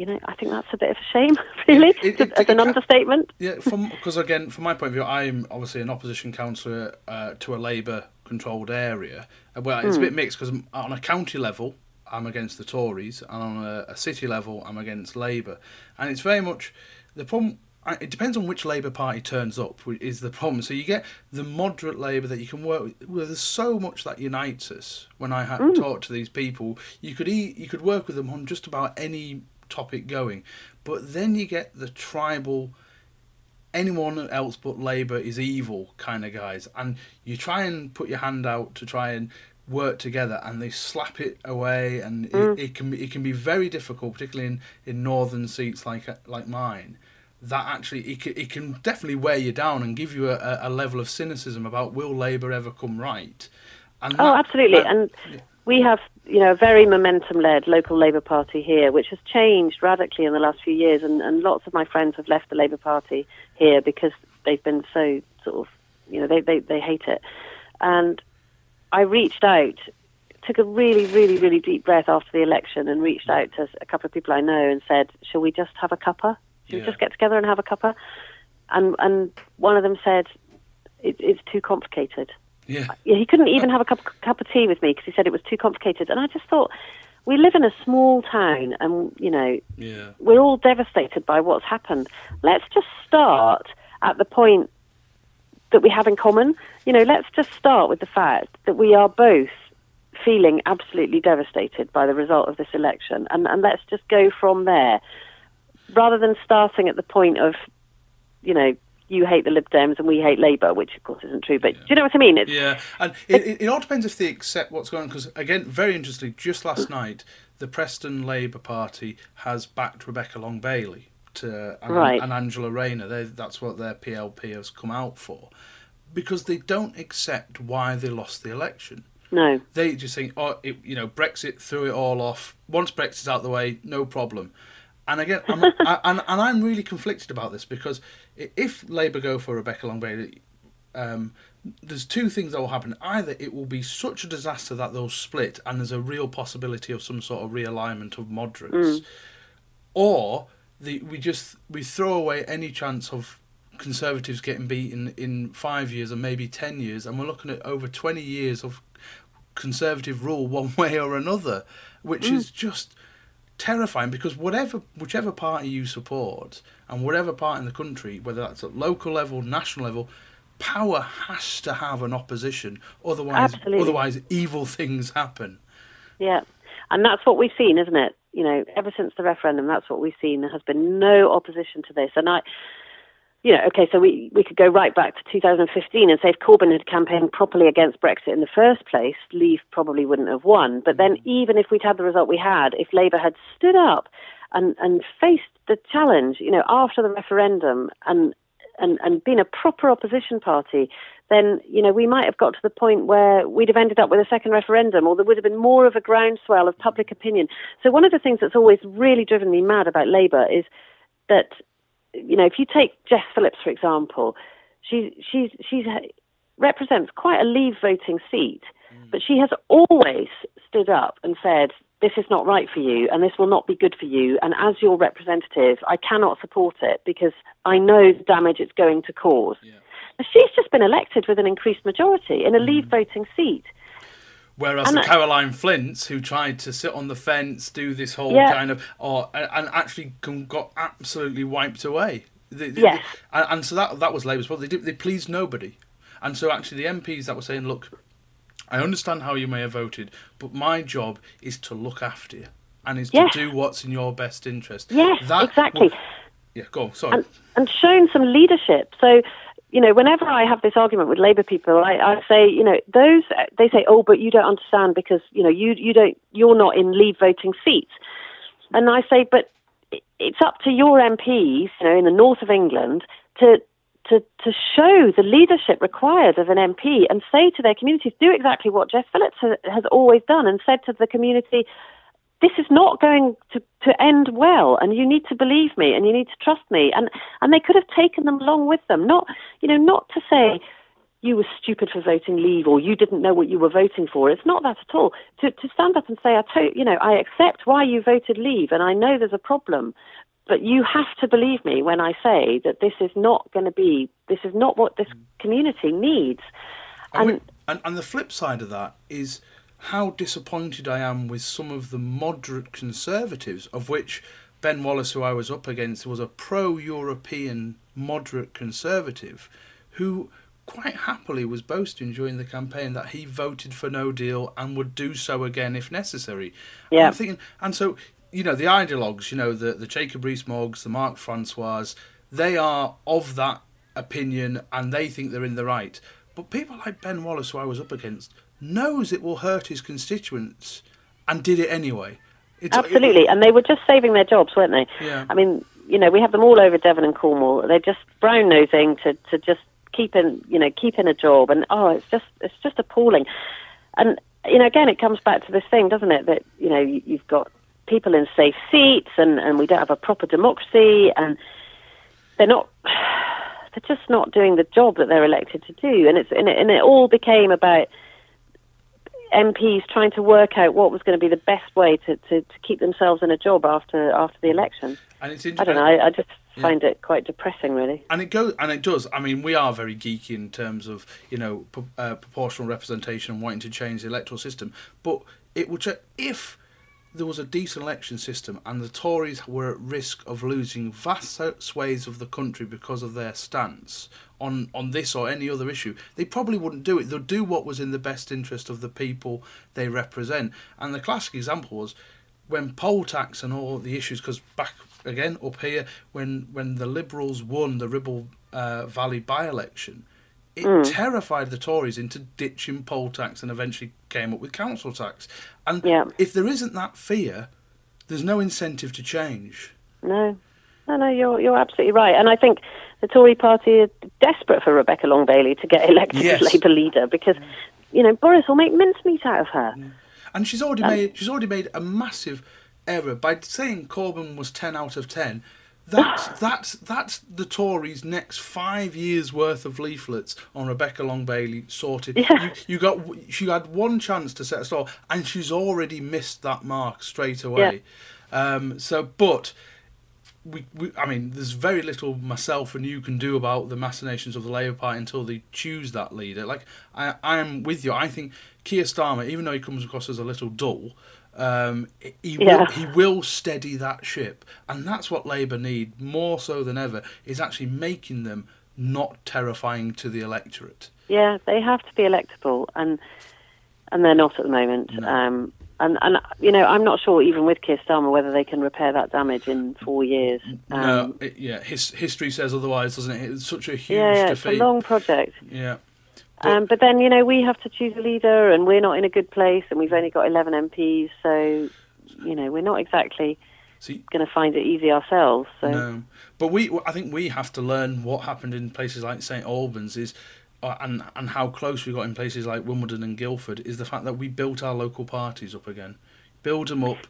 you know, I think that's a bit of a shame, really, it, it, as an understatement. Yeah, because again, from my point of view, I'm obviously an opposition councillor uh, to a Labour-controlled area. Uh, well, it's mm. a bit hmm. mixed because on a county level, I'm against the Tories, and on a, a city level, I'm against Labour. And it's very much the problem. It depends on which Labour Party turns up. Is the problem? So you get the moderate Labour that you can work with. Well, there's so much that unites us. When I had mm. to talk to these people, you could eat, you could work with them on just about any topic going. But then you get the tribal, anyone else but Labour is evil kind of guys, and you try and put your hand out to try and work together, and they slap it away, and mm. it, it, can be, it can be very difficult, particularly in, in northern seats like like mine. That actually it can, it can definitely wear you down and give you a, a level of cynicism about will Labour ever come right. And oh, that, absolutely, uh, and yeah we have, you know, a very momentum-led local Labour Party here, which has changed radically in the last few years, and, and lots of my friends have left the Labour Party here because they've been so sort of, you know, they, they, they hate it. And I reached out, took a really, really, really deep breath after the election and reached out to a couple of people I know and said, shall we just have a cuppa? Should yeah. we just get together and have a cuppa? And, and one of them said, it, it's too complicated. Yeah. He couldn't even have a cup, cup of tea with me because he said it was too complicated. And I just thought, we live in a small town and, you know, yeah. we're all devastated by what's happened. Let's just start at the point that we have in common. You know, let's just start with the fact that we are both feeling absolutely devastated by the result of this election. And, and let's just go from there rather than starting at the point of, you know, you hate the Lib Dems and we hate Labour, which of course isn't true. But yeah. do you know what I mean? It's, yeah, and it, it, it, all depends if they accept what's going on. Because again, very interestingly, just last mm. night, the Preston Labour Party has backed Rebecca Long Bailey to and, right. and Angela Rayner. They, that's what their PLP has come out for, because they don't accept why they lost the election. No, they just think, oh, it, you know, Brexit threw it all off. Once Brexit's out the way, no problem. And again, I'm, I, and, and I'm really conflicted about this because if Labour go for Rebecca Long Bailey, um, there's two things that will happen. Either it will be such a disaster that they'll split, and there's a real possibility of some sort of realignment of moderates, mm. or the, we just we throw away any chance of Conservatives getting beaten in five years or maybe ten years, and we're looking at over twenty years of Conservative rule one way or another, which mm. is just terrifying because whatever whichever party you support and whatever part in the country, whether that's at local level, national level, power has to have an opposition. Otherwise, Absolutely. otherwise evil things happen. Yeah, and that's what we've seen, isn't it? You know, ever since the referendum, that's what we've seen. There has been no opposition to this, and I you know, okay, so we, we could go right back to 2015 and say if Corbyn had campaigned properly against Brexit in the first place, Leave probably wouldn't have won. But then, mm. even if we'd had the result we had, if Labour had stood up and, and faced the challenge, you know, after the referendum and, and, and been a proper opposition party, then, you know, we might have got to the point where we'd have ended up with a second referendum or there would have been more of a groundswell of public opinion. So, one of the things that's always really driven me mad about Labour is that you know, if you take Jess Phillips for example, she she's she's represents quite a Leave voting seat, mm. but she has always stood up and said, "This is not right for you, and this will not be good for you." And as your representative, I cannot support it because I know the damage it's going to cause. Yeah. She's just been elected with an increased majority in a mm. Leave voting seat. Whereas and the Caroline Flints, who tried to sit on the fence, do this whole yeah. kind of, oh, or and actually got absolutely wiped away. They, they, yes. and, and, so that that was Labour's well. They did, they pleased nobody, and so actually the MPs that were saying, look, I understand how you may have voted, but my job is to look after you and is yes. to do what's in your best interest. Yes, that exactly. yeah, go on. Sorry. And, and shown some leadership. So you know, whenever I have this argument with Labour people, I, I say, you know, those they say, oh, but you don't understand because you know you you don't you're not in Leave voting seats, and I say, but it's up to your MPs, you know, in the north of England to to, to show the leadership required of an MP and say to their communities, do exactly what Jess Phillips has always done and said to the community, this is not going to, to end well and you need to believe me and you need to trust me. And and they could have taken them along with them. Not you know not to say you were stupid for voting leave or you didn't know what you were voting for. It's not that at all. To to stand up and say i to, you know i accept why you voted leave and i know there's a problem but you have to believe me when i say that this is not going to be this is not what this community needs. And, and, we, and, and the flip side of that is how disappointed I am with some of the moderate conservatives, of which Ben Wallace, who I was up against, was a pro European moderate conservative who quite happily was boasting during the campaign that he voted for no deal and would do so again if necessary. Yeah. And thinking, and so, you know, the ideologues, you know, the, the Jacob Rees-Moggs, the Mark Francois, they are of that opinion and they think they're in the right. But people like Ben Wallace, who I was up against, knows it will hurt his constituents and did it anyway. It's, Absolutely, it, and they were just saving their jobs, weren't they? Yeah. I mean, you know, we have them all over Devon and Cornwall. They're just brown nosing to, to just keep in, you know, keep in a job, and oh, it's just it's just appalling. And you know, again, it comes back to this thing, doesn't it? That you know, you, you've got people in safe seats, and and we don't have a proper democracy, and they're not. They're just not doing the job that they're elected to do, and it's and it, and it all became about MPs trying to work out what was going to be the best way to, to, to keep themselves in a job after after the election. And it's I don't know. I, I just find yeah. it quite depressing, really. And it goes, and it does. I mean, we are very geeky in terms of you know uh, proportional representation and wanting to change the electoral system. But it would if there was a decent election system and the Tories were at risk of losing vast swathes of the country because of their stance on, on this or any other issue, they probably wouldn't do it. They'd do what was in the best interest of the people they represent. And the classic example was when poll tax and all the issues, because back again up here, when, when the Liberals won the Ribble uh, Valley by election, it mm. terrified the Tories into ditching poll tax and eventually came up with council tax. And yeah. if there isn't that fear, there's no incentive to change. No, no, no, you're you're absolutely right. And I think the Tory Party are desperate for Rebecca Long Bailey to get elected yes. as Labour leader because, you know, Boris will make mincemeat out of her. And she's already um, made she's already made a massive error by saying Corbyn was ten out of ten. That's that's that's the Tories' next five years worth of leaflets on Rebecca Long Bailey sorted. Yeah. You, you got she had one chance to set a stall, and she's already missed that mark straight away. Yeah. Um, so, but we, we, I mean, there's very little myself and you can do about the machinations of the Labour Party until they choose that leader. Like I, I am with you. I think Keir Starmer, even though he comes across as a little dull, um, he yeah. will he will steady that ship, and that's what Labour need more so than ever is actually making them not terrifying to the electorate. Yeah, they have to be electable, and and they're not at the moment. No. Um, and and you know, I'm not sure even with Keir Starmer whether they can repair that damage in four years. Um, no, it, yeah, his, history says otherwise, doesn't it? It's such a huge yeah, yeah defeat. It's a long project. Yeah. But, um, but then you know we have to choose a leader, and we're not in a good place, and we've only got 11 MPs, so you know we're not exactly going to find it easy ourselves. So. No, but we, I think we have to learn what happened in places like St Albans is uh, and and how close we got in places like Wimbledon and Guildford is the fact that we built our local parties up again, build them up,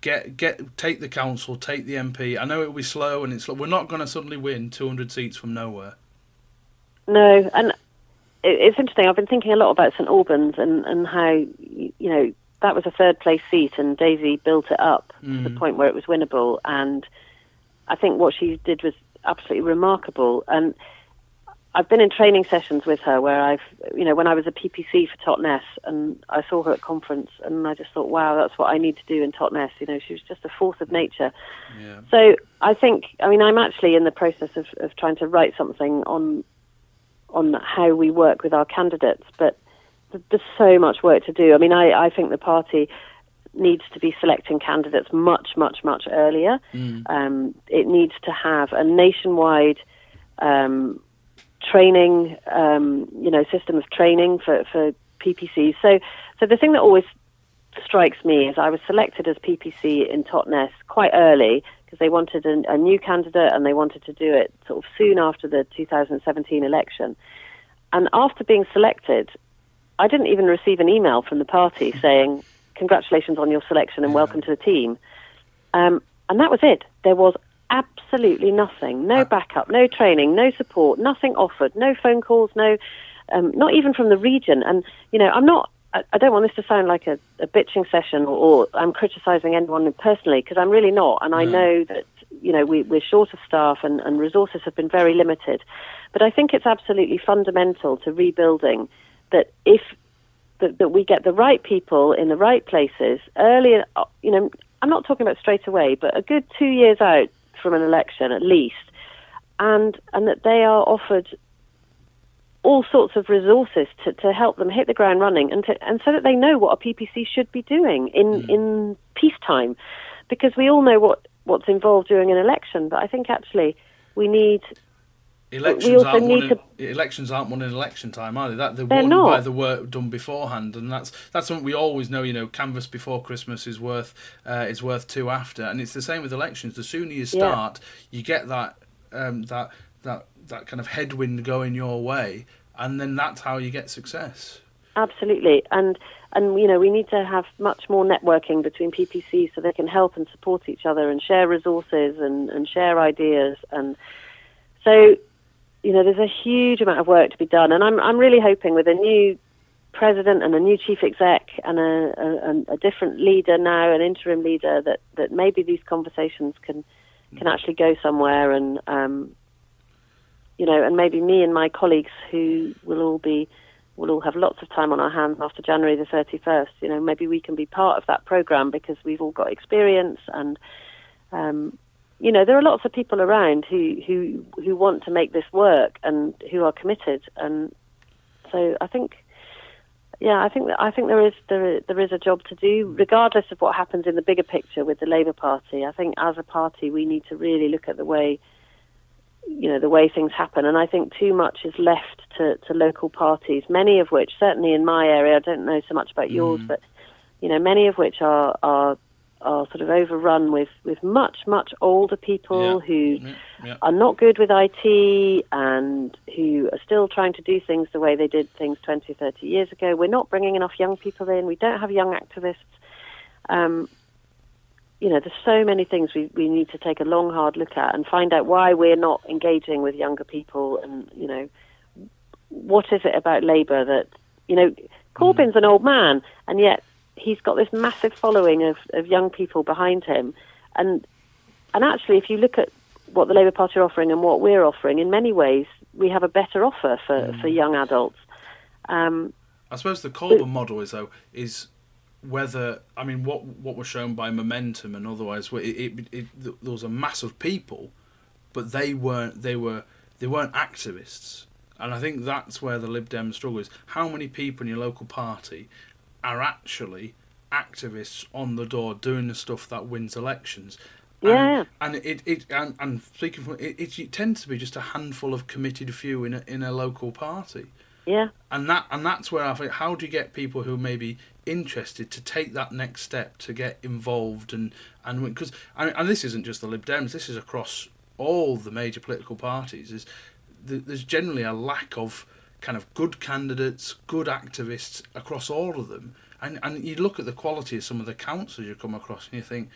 get get take the council, take the MP. I know it will be slow and it's we're not going to suddenly win 200 seats from nowhere. No, and it's interesting. I've been thinking a lot about St Albans and and how you know that was a third place seat and Daisy built it up mm. to the mm. point where it was winnable and I think what she did was absolutely remarkable and I've been in training sessions with her where I've, you know, when I was a PPC for Totnes and I saw her at conference and I just thought, wow, that's what I need to do in Totnes. You know, she was just a force of nature. Yeah. So I think, I mean, I'm actually in the process of, of trying to write something on on how we work with our candidates, but there's so much work to do. I mean, I, I think the party needs to be selecting candidates much, much, much earlier. Mm. Um, it needs to have a nationwide um, training, um, you know, system of training for, for PPCs. So, so the thing that always strikes me is I was selected as PPC in Totnes quite early because they wanted a, a new candidate and they wanted to do it sort of soon after the 2017 election. And after being selected, I didn't even receive an email from the party saying, Congratulations on your selection and welcome to the team. Um, and that was it. There was absolutely nothing no backup, no training, no support, nothing offered, no phone calls, no, um, not even from the region. And, you know, I'm not I, don't want this to sound like a, a bitching session or, or I'm criticising anyone personally because I'm really not. And I know that you know we, we're short of staff and, and resources have been very limited. But I think it's absolutely fundamental to rebuilding that if that, that we get the right people in the right places earlier. You know, I'm not talking about straight away, but a good two years out from an election at least, and and that they are offered all sorts of resources to, to help them hit the ground running and, to, and so that they know what a PPC should be doing in, mm. in peacetime. Because we all know what, what's involved during an election, but I think actually we need. Elections, aren't, need won in, elections aren't won in election time, are they? That they're, they're won not. by the work done beforehand, and that's that's something we always know. You know, canvas before Christmas is worth uh, is worth two after, and it's the same with elections. The sooner you start, yeah. you get that um, that that that kind of headwind going your way, and then that's how you get success. Absolutely, and and you know we need to have much more networking between PPCs so they can help and support each other and share resources and, and share ideas. And so you know there's a huge amount of work to be done. And I'm I'm really hoping with a new president and a new chief exec and a, a, a different leader now an interim leader that that maybe these conversations can can actually go somewhere and um, you know, and maybe me and my colleagues who will all be will all have lots of time on our hands after January the 31st. You know, maybe we can be part of that program because we've all got experience and, um, you know, there are lots of people around who, who who want to make this work and who are committed. And so I think, yeah, I think that I think there is there there is a job to do, regardless of what happens in the bigger picture with the Labour Party. I think as a party we need to really look at the way you know the way things happen and i think too much is left to, to local parties many of which certainly in my area i don't know so much about yours mm. but you know many of which are are are sort of overrun with with much much older people yeah. who yeah. Yeah. are not good with IT and who are still trying to do things the way they did things 20 30 years ago we're not bringing enough young people in we don't have young activists um, you know, there's so many things we, we need to take a long, hard look at and find out why we're not engaging with younger people and, you know, what is it about Labour that, you know, Corbyn's an old man and yet he's got this massive following of, of young people behind him. And, and actually, if you look at what the Labour Party are offering and what we're offering, in many ways, we have a better offer for, mm. for young adults. Um, I suppose the Corbyn model is, though, is whether I mean what what was shown by momentum and otherwise, it, it, it, there was a mass of people, but they weren't they were they weren't activists, and I think that's where the Lib Dem struggle is. How many people in your local party are actually activists on the door doing the stuff that wins elections? And, yeah, and it, it and, and speaking from it, it, it tends to be just a handful of committed few in a, in a local party. Yeah. And that and that's where I think how do you get people who may be interested to take that next step to get involved and and because and, and this isn't just the Lib Dems this is across all the major political parties is there's generally a lack of kind of good candidates, good activists across all of them. And and you look at the quality of some of the councils you come across and you think,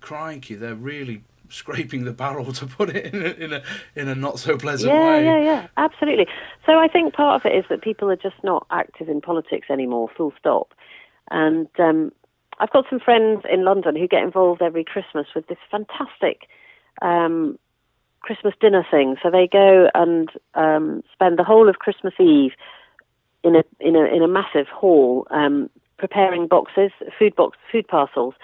crikey, they're really scraping the barrel to put it in a, in a in a not so pleasant yeah, way. Yeah, yeah, yeah, absolutely. So I think part of it is that people are just not active in politics anymore. Full stop. And um, I've got some friends in London who get involved every Christmas with this fantastic um, Christmas dinner thing. So they go and um, spend the whole of Christmas Eve in a in a in a massive hall um, preparing boxes, food box, food parcels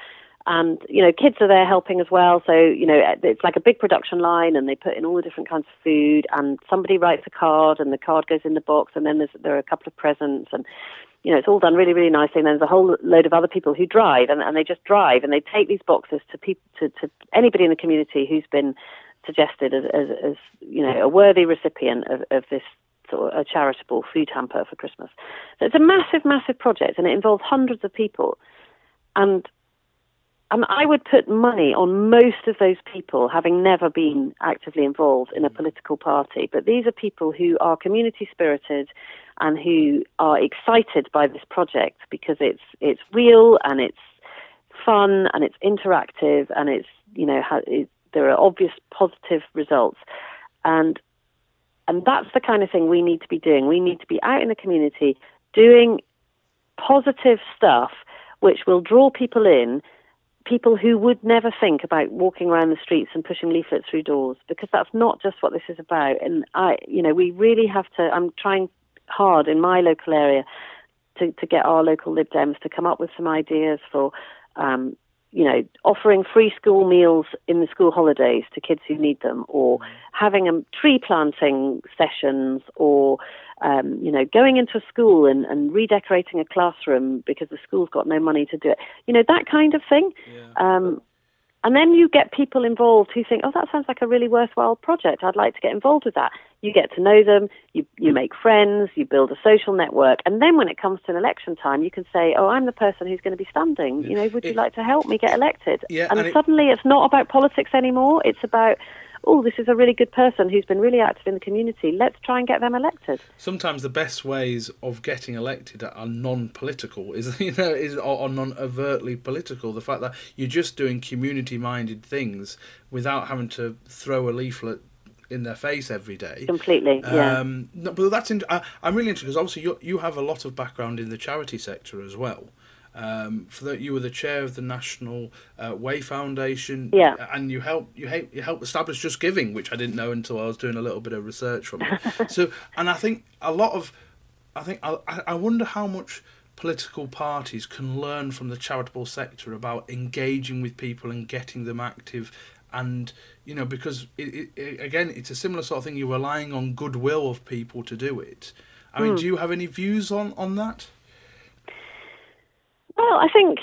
and you know kids are there helping as well. So you know it's like a big production line and they put in all the different kinds of food and somebody writes a card and the card goes in the box and then there are a couple of presents and you know it's all done really really nicely. And then there's a whole load of other people who drive and, and they just drive and they take these boxes to people to, to anybody in the community who's been suggested as, as, as you know a worthy recipient of, of this sort of a charitable food hamper for Christmas. So it's a massive massive project and it involves hundreds of people. And and I would put money on most of those people having never been actively involved in a mm. political party. But these are people who are community spirited and who are excited by this project because it's it's real and it's fun and it's interactive and it's you know it, there are obvious positive results and and that's the kind of thing we need to be doing. We need to be out in the community doing positive stuff which will draw people in, people who would never think about walking around the streets and pushing leaflets through doors, because that's not just what this is about. And I, you know, we really have to. I'm trying hard in my local area to, to get our local Lib Dems to come up with some ideas for um, you know, offering free school meals in the school holidays to kids who need them, or having a tree planting sessions, or um, you know, going into a school and, and redecorating a classroom because the school's got no money to do it. You know, that kind of thing. Yeah. Um, and then you get people involved who think, oh, that sounds like a really worthwhile project. I'd like to get involved with that. You get to know them, you, you make friends, you build a social network. And then when it comes to an election time, you can say, oh, I'm the person who's going to be standing. You know, would you like to help me get elected? Yeah, and, and suddenly it's not about politics anymore. It's about oh, this is a really good person who's been really active in the community. Let's try and get them elected. Sometimes the best ways of getting elected are non-political, is you know, is or non-overtly political. The fact that you're just doing community-minded things without having to throw a leaflet in their face every day. Completely, yeah. Um, no, but that's in, I, am really interested because obviously you you have a lot of background in the charity sector as well. Um, for that, you were the chair of the National uh, Way Foundation, yeah. and you helped you help you helped establish Just Giving, which I didn't know until I was doing a little bit of research from it. so, and I think a lot of, I think I I wonder how much political parties can learn from the charitable sector about engaging with people and getting them active and you know because it, it, again it's a similar sort of thing you're relying on goodwill of people to do it i mean mm. do you have any views on on that well, I think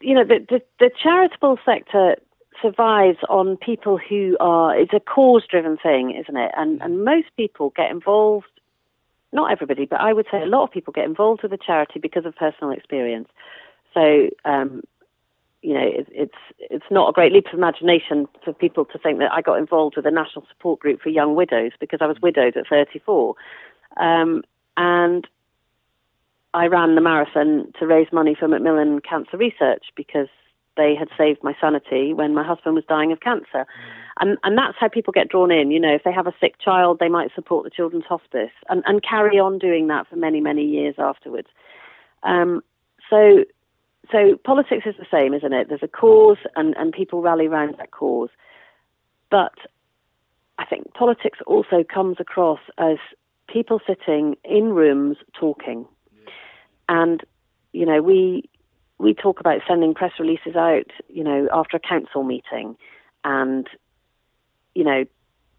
you know the, the, the charitable sector survives on people who are it's a cause driven thing, isn't it? And and most people get involved. Not everybody, but I would say a lot of people get involved with a charity because of personal experience. So, um, you know, it, it's it's not a great leap of imagination for people to think that I got involved with a national support group for young widows because I was widowed at 34, um, and I ran the marathon to raise money for Macmillan Cancer Research because they had saved my sanity when my husband was dying of cancer. And, and that's how people get drawn in. You know, if they have a sick child, they might support the children's hospice and, and carry on doing that for many, many years afterwards. Um, so, so politics is the same, isn't it? There's a cause and, and people rally around that cause. But I think politics also comes across as people sitting in rooms talking and, you know, we we talk about sending press releases out, you know, after a council meeting and, you know,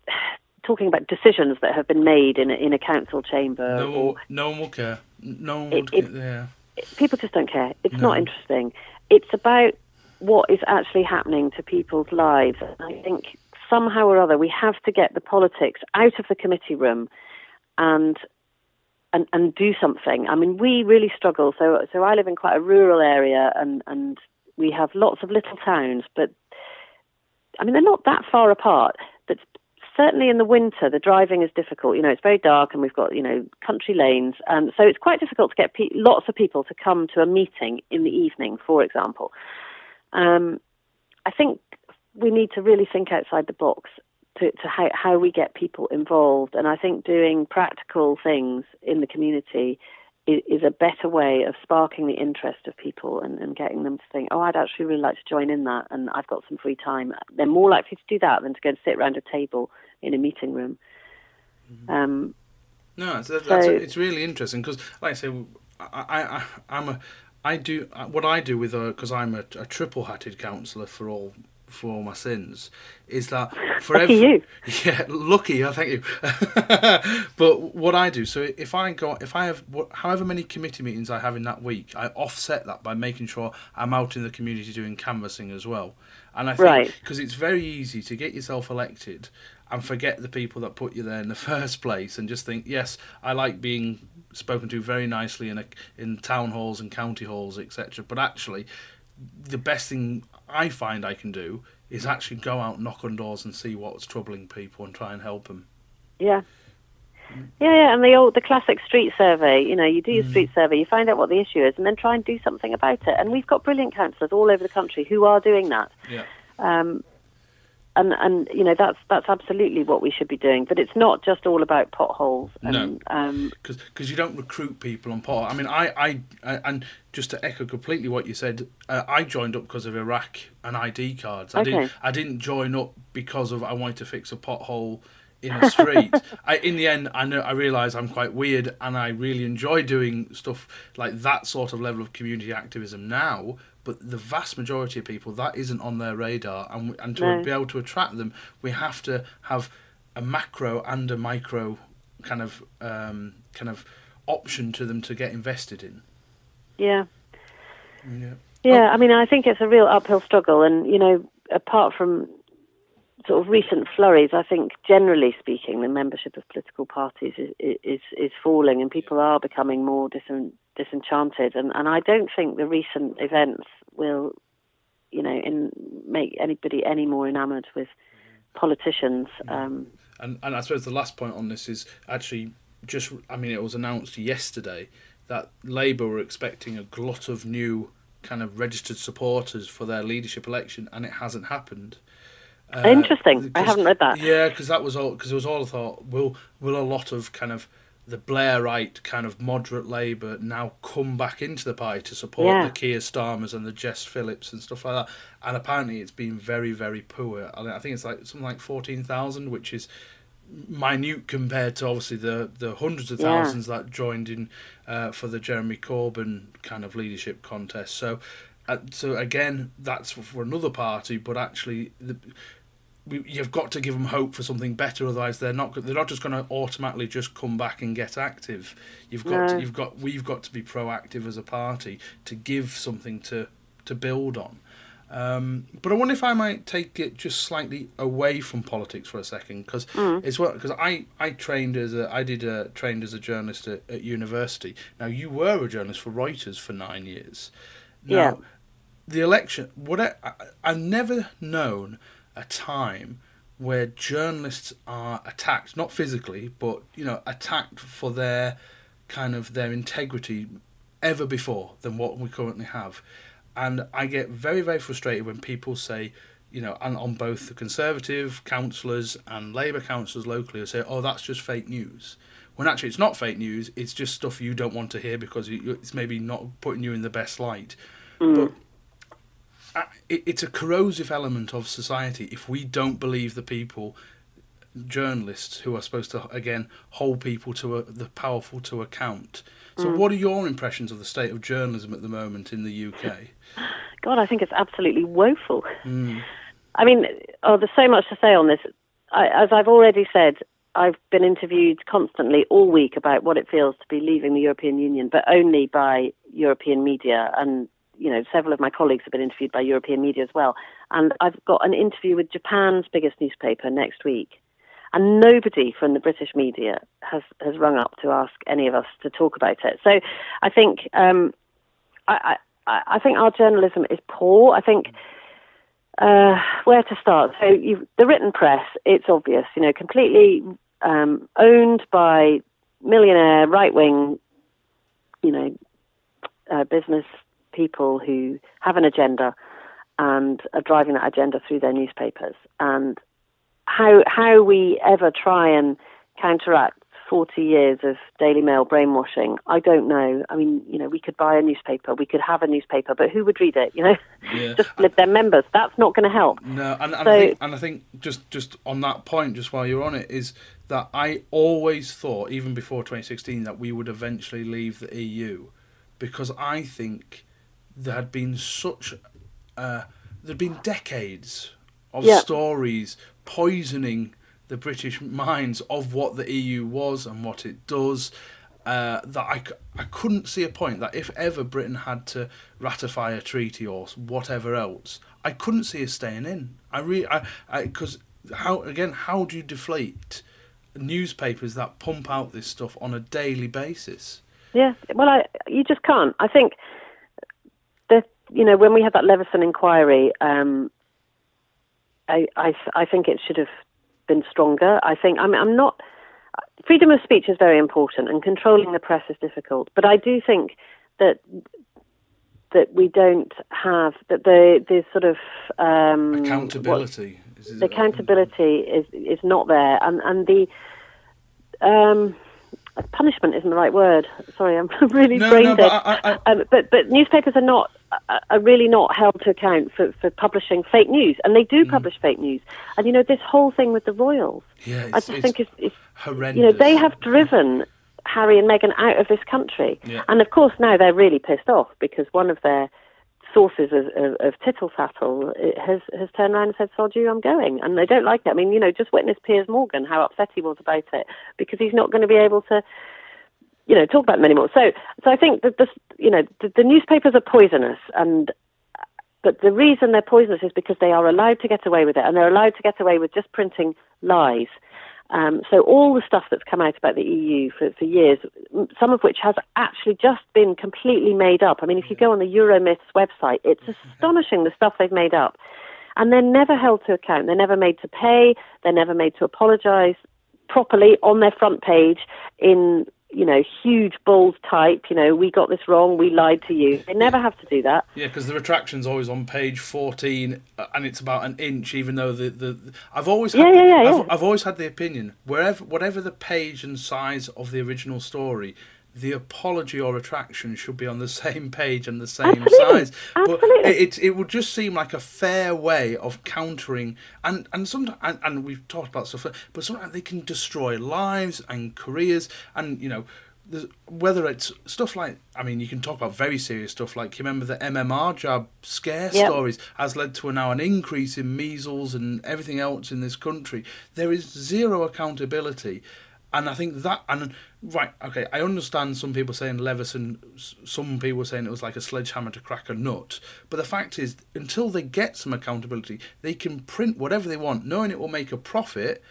talking about decisions that have been made in a, in a council chamber. No, or, no one will care. No one will care. Yeah. People just don't care. It's no. not interesting. It's about what is actually happening to people's lives. And I think somehow or other we have to get the politics out of the committee room and and, and do something. I mean, we really struggle. So, so I live in quite a rural area, and, and we have lots of little towns, but I mean, they're not that far apart. But certainly in the winter, the driving is difficult. You know, it's very dark, and we've got you know country lanes, and so it's quite difficult to get pe- lots of people to come to a meeting in the evening, for example. Um, I think we need to really think outside the box to, to how, how we get people involved. And I think doing practical things in the community is, is a better way of sparking the interest of people and, and getting them to think, oh, I'd actually really like to join in that, and I've got some free time. They're more likely to do that than to go and sit around a table in a meeting room. Mm-hmm. Um, no, it's, that's, so, that's, it's really interesting because, like I say, I, I, I'm a, I do what I do with because I'm a, a triple-hatted councillor for all for my sins is that for lucky every, you. yeah lucky I thank you but what I do so if I go if I have however many committee meetings I have in that week I offset that by making sure I'm out in the community doing canvassing as well and I think because right. it's very easy to get yourself elected and forget the people that put you there in the first place and just think yes I like being spoken to very nicely in a, in town halls and county halls etc but actually the best thing I find I can do is actually go out, knock on doors, and see what's troubling people and try and help them. Yeah. Yeah, yeah, and the old, the classic street survey. You know, you do your street survey, you find out what the issue is, and then try and do something about it. And we've got brilliant councillors all over the country who are doing that. Yeah. Um, and and you know that's that's absolutely what we should be doing. But it's not just all about potholes. And, No. Um, because you don't recruit people on pot. I mean, I, I, I and just to echo completely what you said, uh, I joined up because of Iraq and ID cards. I Okay. didn't I didn't join up because of I wanted to fix a pothole in a street. I, in the end, I know I realise I'm quite weird, and I really enjoy doing stuff like that sort of level of community activism now. But the vast majority of people, that isn't on their radar, and and to No. be able to attract them, we have to have a macro and a micro kind of um, kind of option to them to get invested in. yeah. Yeah. Yeah, I mean, I think it's a real uphill struggle, and you know, apart from sort of recent flurries, I think generally speaking, the membership of political parties is is, is falling, and people are becoming more disen, disenchanted, and, and I don't think the recent events will, you know, in, make anybody any more enamoured with politicians. Um, And and I suppose the last point on this is actually just I mean it was announced yesterday that Labour were expecting a glut of new kind of registered supporters for their leadership election, and it hasn't happened. Uh, Interesting. I haven't read that. Yeah, because that was all. Because it was all I thought. Will will a lot of kind of the Blairite kind of moderate Labour now come back into the party to support Yeah. the Keir Starmers and the Jess Phillips and stuff like that? And apparently, it's been very very poor. I think it's like something like fourteen thousand, which is minute compared to obviously the the hundreds of Yeah. thousands that joined in uh, for the Jeremy Corbyn kind of leadership contest. So, uh, so again, that's for, for another party, but actually, the, we, you've got to give them hope for something better. Otherwise, they're not they're not just going to automatically just come back and get active. You've got No. to, you've got we've got to be proactive as a party to give something to to build on. Um, but I wonder if I might take it just slightly away from politics for a second, because it's what because I, I trained as a I did a, trained as a journalist at, at university. Now you were a journalist for Reuters for nine years. Now, Yeah. the election. What I, I I've never known a time where journalists are attacked, not physically, but you know, attacked for their kind of their integrity ever before than what we currently have. And I get very, very frustrated when people say, you know, and on both the Conservative councillors and Labour councillors locally who say, oh, that's just fake news. When actually it's not fake news, it's just stuff you don't want to hear because it's maybe not putting you in the best light. But uh, it, it's a corrosive element of society if we don't believe the people journalists who are supposed to again hold people to a, the powerful to account so what are your impressions of the state of journalism at the moment in the UK God, I think it's absolutely woeful. Mm. I mean, oh, there's so much to say on this. I, as I've already said, I've been interviewed constantly all week about what it feels to be leaving the European Union, but only by European media. And, you know, several of my colleagues have been interviewed by European media as well. And I've got an interview with Japan's biggest newspaper next week. And nobody from the British media has, has rung up to ask any of us to talk about it. So I think um, I, I, I think our journalism is poor. I think uh, where to start? So the written press, it's obvious, you know, completely um, owned by millionaire right wing, you know, uh, business people who have an agenda and are driving that agenda through their newspapers. And how how we ever try and counteract 40 years of Daily Mail brainwashing, I don't know. I mean, you know, we could buy a newspaper, we could have a newspaper, but who would read it? You know, Yeah. just with their members. That's not going to help. No, and, and, So- I think, and I think just just on that point, just while you're on it, is that I always thought, even before 2016, that we would eventually leave the EU, because I think there had been such, uh, there'd been decades of Yeah. stories poisoning the British minds of what the EU was and what it does. Uh, that I, I couldn't see a point that if ever Britain had to ratify a treaty or whatever else, I couldn't see us staying in. I really, I, because how again, how do you deflate newspapers that pump out this stuff on a daily basis? Yeah, well, I you just can't. I think you know, when we had that Leveson inquiry, um, I, I, I think it should have been stronger. I think I'm, I'm not. Freedom of speech is very important, and controlling the press is difficult. But I do think that that we don't have that the the sort of um, accountability. What, the accountability is is not there, and and the um, punishment isn't the right word. Sorry, I'm really no, brain no, dead. But, I, I, um, but but newspapers are not are really not held to account for, for publishing fake news, and they do mm. publish fake news. And you know this whole thing with the royals, yeah, I just think it's, it's horrendous. You know they have driven Harry and Meghan out of this country, yeah. and of course now they're really pissed off because one of their sources of, of, of tittle tattle has has turned around and said, "Sod you, I'm going," and they don't like it. I mean, you know, just witness Piers Morgan how upset he was about it because he's not going to be able to, you know, talk about them anymore. So, so I think that this, you know, the, the newspapers are poisonous, and but the reason they're poisonous is because they are allowed to get away with it, and they're allowed to get away with just printing lies. Um, so all the stuff that's come out about the EU for, for years, some of which has actually just been completely made up. I mean, if you go on the Euromyths website, it's astonishing the stuff they've made up. And they're never held to account. They're never made to pay. They're never made to apologise properly on their front page in you know, huge bold type, you know, we got this wrong, we lied to you. They never have to do that. Yeah, because the retraction's always on page 14 uh, and it's about an inch, even though the. the, the I've always had, yeah, yeah, yeah, I've, yeah. I've always had the opinion, wherever whatever the page and size of the original story, the apology or retraction should be on the same page and the same Absolutely. size. But it, it, it would just seem like a fair way of countering and and sometimes and, and we've talked about stuff, but sometimes they can destroy lives and careers and you know. Whether it's stuff like, I mean, you can talk about very serious stuff like you remember the MMR jab scare Yep. stories has led to now an increase in measles and everything else in this country. There is zero accountability, and I think that and right, okay, I understand some people saying Leveson, some people saying it was like a sledgehammer to crack a nut, but the fact is, until they get some accountability, they can print whatever they want, knowing it will make a profit,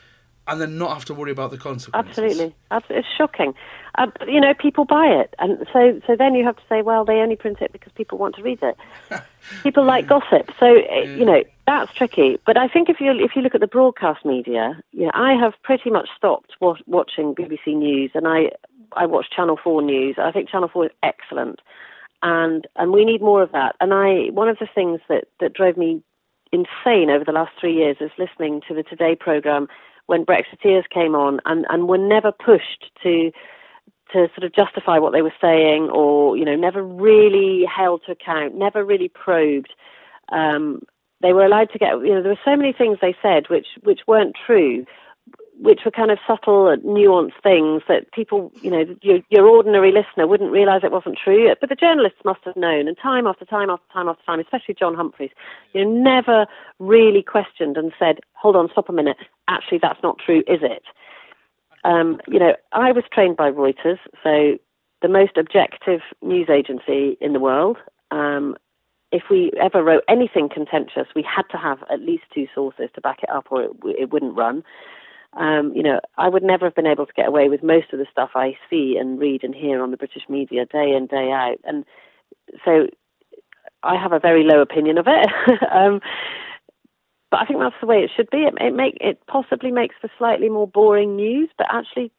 and then not have to worry about the consequences. Absolutely, Absolutely. it's shocking. Uh, but, you know, people buy it, and so so then you have to say, well, they only print it because people want to read it. people like gossip, so uh, you know that's tricky. But I think if you if you look at the broadcast media, you know, I have pretty much stopped wa- watching BBC News, and I I watch Channel Four News. I think Channel Four is excellent, and and we need more of that. And I one of the things that that drove me insane over the last three years is listening to the Today program when Brexiteers came on and, and were never pushed to to sort of justify what they were saying or you know never really held to account, never really probed. Um, they were allowed to get you know there were so many things they said which which weren't true, which were kind of subtle, nuanced things that people you know your, your ordinary listener wouldn't realise it wasn't true. But the journalists must have known, and time after time after time after time, especially John Humphrys, you know never really questioned and said, "Hold on, stop a minute. Actually, that's not true, is it?" Um, you know, I was trained by Reuters, so the most objective news agency in the world. Um, if we ever wrote anything contentious, we had to have at least two sources to back it up, or it, it wouldn't run. Um, you know, I would never have been able to get away with most of the stuff I see and read and hear on the British media day in day out, and so I have a very low opinion of it. um, but I think that's the way it should be. It, it make it possibly makes for slightly more boring news, but actually,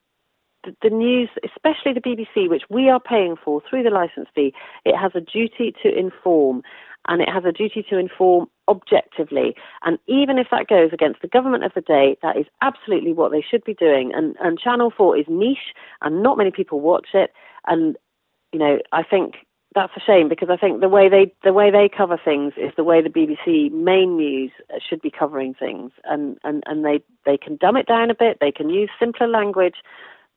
the, the news, especially the BBC, which we are paying for through the license fee, it has a duty to inform, and it has a duty to inform objectively. And even if that goes against the government of the day, that is absolutely what they should be doing. And and Channel Four is niche, and not many people watch it. And you know, I think that's a shame because I think the way they the way they cover things is the way the BBC main news should be covering things, and and and they they can dumb it down a bit, they can use simpler language,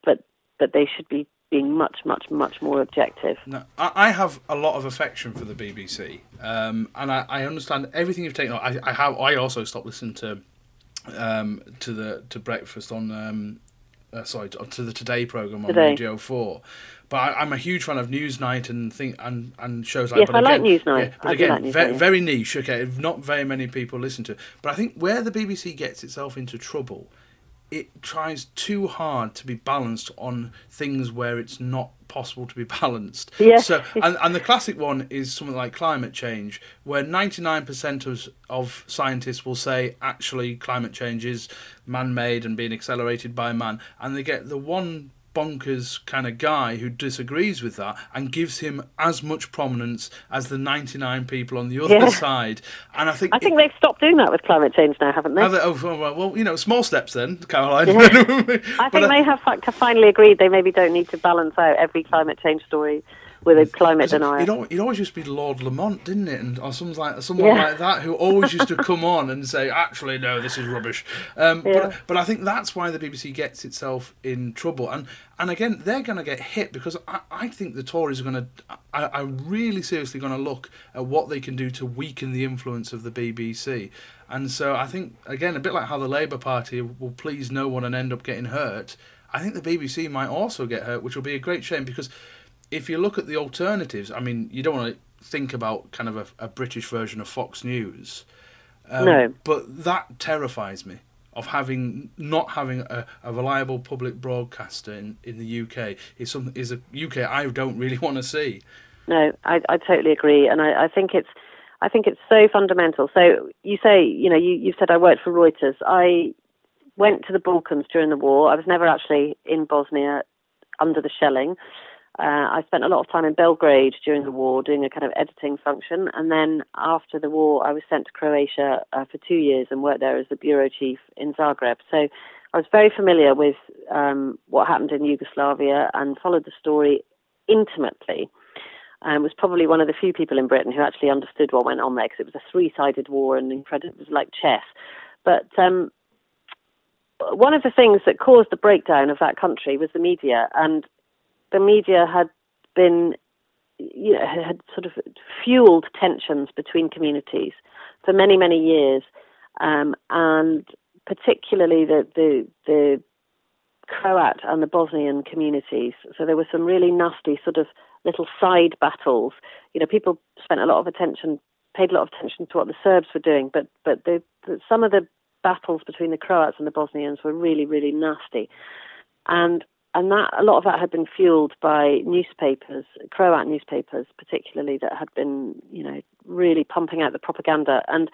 but but they should be being much much much more objective. No, I, I have a lot of affection for the BBC, um, and I, I understand everything you've taken. I, I have. I also stopped listening to um, to the to breakfast on. Um, uh, sorry, to, the Today program on Today. Radio Four, but I, I'm a huge fan of Newsnight and think and, and shows like. Yes, but I like again, Newsnight. Yeah, but I again, like Newsnight. very niche. Okay, not very many people listen to. it. But I think where the BBC gets itself into trouble it tries too hard to be balanced on things where it's not possible to be balanced. Yeah. So, and, and the classic one is something like climate change, where 99% of, of scientists will say actually climate change is man made and being accelerated by man, and they get the one bonkers kind of guy who disagrees with that and gives him as much prominence as the 99 people on the other Yeah. side. And I think I think it- they've stopped doing that with climate change now, haven't they? have they- oh, oh well, well, you know, small steps then, Caroline. I But think uh, they have finally agreed they maybe don't need to balance out every climate change story with a climate denier. It, al- it always used to be Lord Lamont, didn't it? And or someone like someone Yeah. like that who always used to come on and say, "Actually, no, this is rubbish." Um, Yeah. But but I think that's why the BBC gets itself in trouble. And and again, they're going to get hit because I, I think the Tories are going to. I, are really seriously going to look at what they can do to weaken the influence of the BBC. And so I think again, a bit like how the Labour Party will please no one and end up getting hurt. I think the BBC might also get hurt, which will be a great shame because if you look at the alternatives, I mean, you don't want to think about kind of a, a British version of Fox News. Um, No. But that terrifies me of having not having a, a reliable public broadcaster in, in the UK is something is a UK I don't really want to see. No, I, I totally agree, and I, I think it's I think it's so fundamental. So you say, you know, you you said I worked for Reuters. I went to the Balkans during the war. I was never actually in Bosnia under the shelling. Uh, I spent a lot of time in Belgrade during the war doing a kind of editing function, and then after the war, I was sent to Croatia uh, for two years and worked there as the bureau chief in Zagreb. So I was very familiar with um, what happened in Yugoslavia and followed the story intimately and was probably one of the few people in Britain who actually understood what went on there because it was a three-sided war and incredible, it was like chess. But um, one of the things that caused the breakdown of that country was the media, and the media had been, you know, had sort of fueled tensions between communities for many, many years, um, and particularly the the the Croat and the Bosnian communities. So there were some really nasty sort of little side battles. You know, people spent a lot of attention, paid a lot of attention to what the Serbs were doing, but but the, the, some of the battles between the Croats and the Bosnians were really really nasty, and and that a lot of that had been fueled by newspapers, Croat newspapers particularly, that had been you know really pumping out the propaganda. And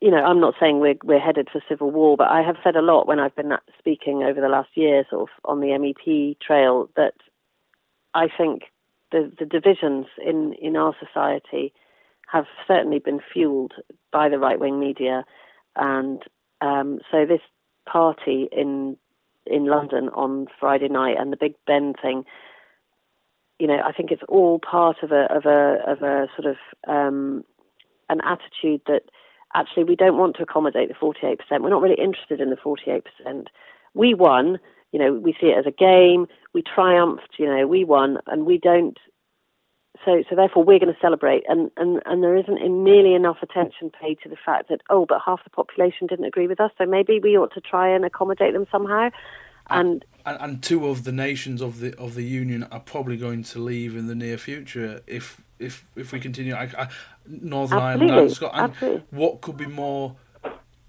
you know, I'm not saying we're we're headed for civil war, but I have said a lot when I've been speaking over the last year, sort of on the MEP trail, that I think the the divisions in in our society have certainly been fueled by the right wing media, and um, so this party in in London on Friday night and the Big Ben thing. You know, I think it's all part of a of a of a sort of um, an attitude that actually we don't want to accommodate the 48%. We're not really interested in the 48%. We won, you know, we see it as a game. We triumphed, you know, we won, and we don't. So, so therefore, we're going to celebrate, and, and, and there isn't nearly enough attention paid to the fact that oh, but half the population didn't agree with us, so maybe we ought to try and accommodate them somehow. And And, and two of the nations of the of the union are probably going to leave in the near future if if if we continue. I, I, Northern Ireland and Scotland. absolutely. What could be more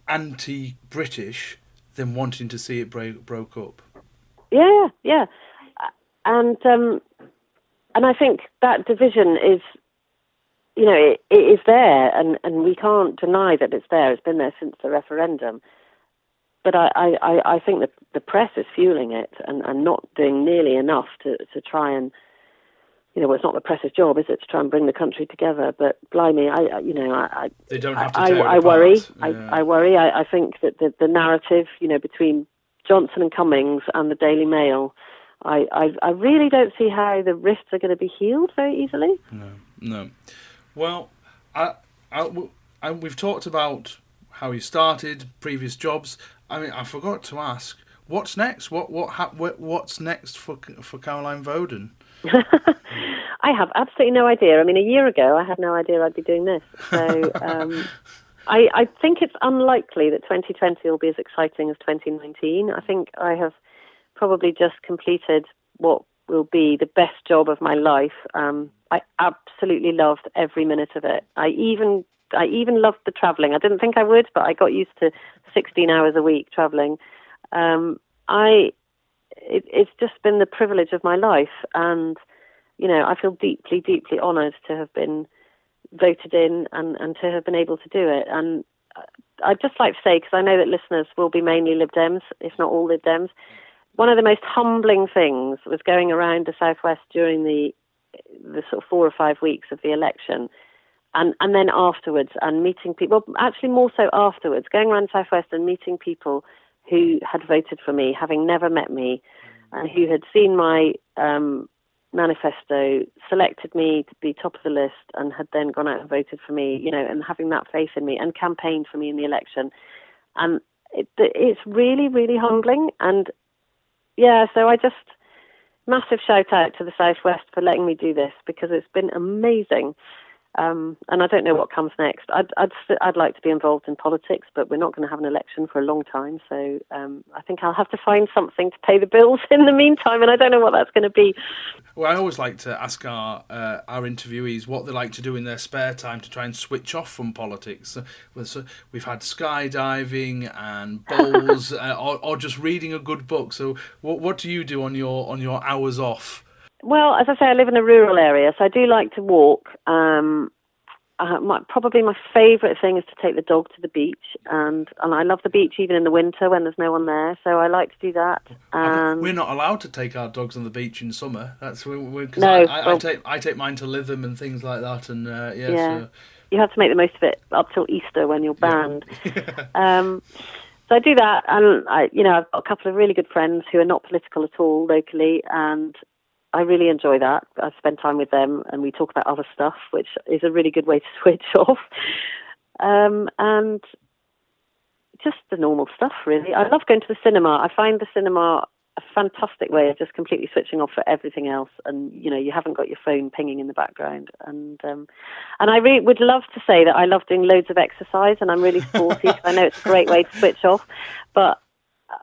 anti-British than wanting to see it break, broke up? Yeah, yeah, and um, and I think that division is, you know, it, it is there, and, and we can't deny that it's there. It's been there since the referendum. But I, I, I think that the press is fueling it and, and not doing nearly enough to, to try and, you know, well, it's not the press's job, is it, to try and bring the country together? But blimey, I, you know, I, They don't have to I, I worry. Yeah. I, I worry. I, I think that the, the narrative, you know, between Johnson and Cummings and the Daily Mail, I, I, I really don't see how the rifts are going to be healed very easily. No, no. Well, I, I, I- we've talked about how you started, previous jobs. I mean, I forgot to ask, what's next? What what hap- what what's next for for Caroline Voaden? I have absolutely no idea. I mean, a year ago, I had no idea I'd be doing this. So um, I, I think it's unlikely that 2020 will be as exciting as 2019. I think I have probably just completed what will be the best job of my life. Um, I absolutely loved every minute of it. I even I even loved the travelling. I didn't think I would, but I got used to 16 hours a week travelling. Um, I, it, it's just been the privilege of my life, and you know, I feel deeply, deeply honoured to have been voted in and, and to have been able to do it. And I'd just like to say, because I know that listeners will be mainly Lib Dems, if not all Lib Dems, one of the most humbling things was going around the Southwest during the the sort of four or five weeks of the election, and and then afterwards, and meeting people. Well, actually, more so afterwards, going around Southwest and meeting people who had voted for me, having never met me, and who had seen my um, manifesto, selected me to be top of the list, and had then gone out and voted for me. You know, and having that faith in me and campaigned for me in the election, and it, it's really, really humbling. And yeah, so I just massive shout out to the Southwest for letting me do this because it's been amazing. Um, and I don't know what comes next. I'd, I'd, I'd like to be involved in politics, but we're not going to have an election for a long time. So um, I think I'll have to find something to pay the bills in the meantime, and I don't know what that's going to be. Well, I always like to ask our uh, our interviewees what they like to do in their spare time to try and switch off from politics. So we've had skydiving and bowls, uh, or, or just reading a good book. So what what do you do on your on your hours off? Well, as I say, I live in a rural area, so I do like to walk. Um, uh, my, probably my favourite thing is to take the dog to the beach, and and I love the beach even in the winter when there's no one there. So I like to do that. And we're not allowed to take our dogs on the beach in summer. That's because no, I, I, well, I, take I take mine to Lytham and things like that, and uh, yeah, yeah. So. you have to make the most of it up till Easter when you're banned. Yeah. um, so I do that, and I, you know, I've got a couple of really good friends who are not political at all locally, and I really enjoy that. I spend time with them and we talk about other stuff, which is a really good way to switch off. Um, and just the normal stuff, really. I love going to the cinema. I find the cinema a fantastic way of just completely switching off for everything else, and you know you haven't got your phone pinging in the background. And um, and I really would love to say that I love doing loads of exercise, and I'm really sporty because I know it's a great way to switch off, but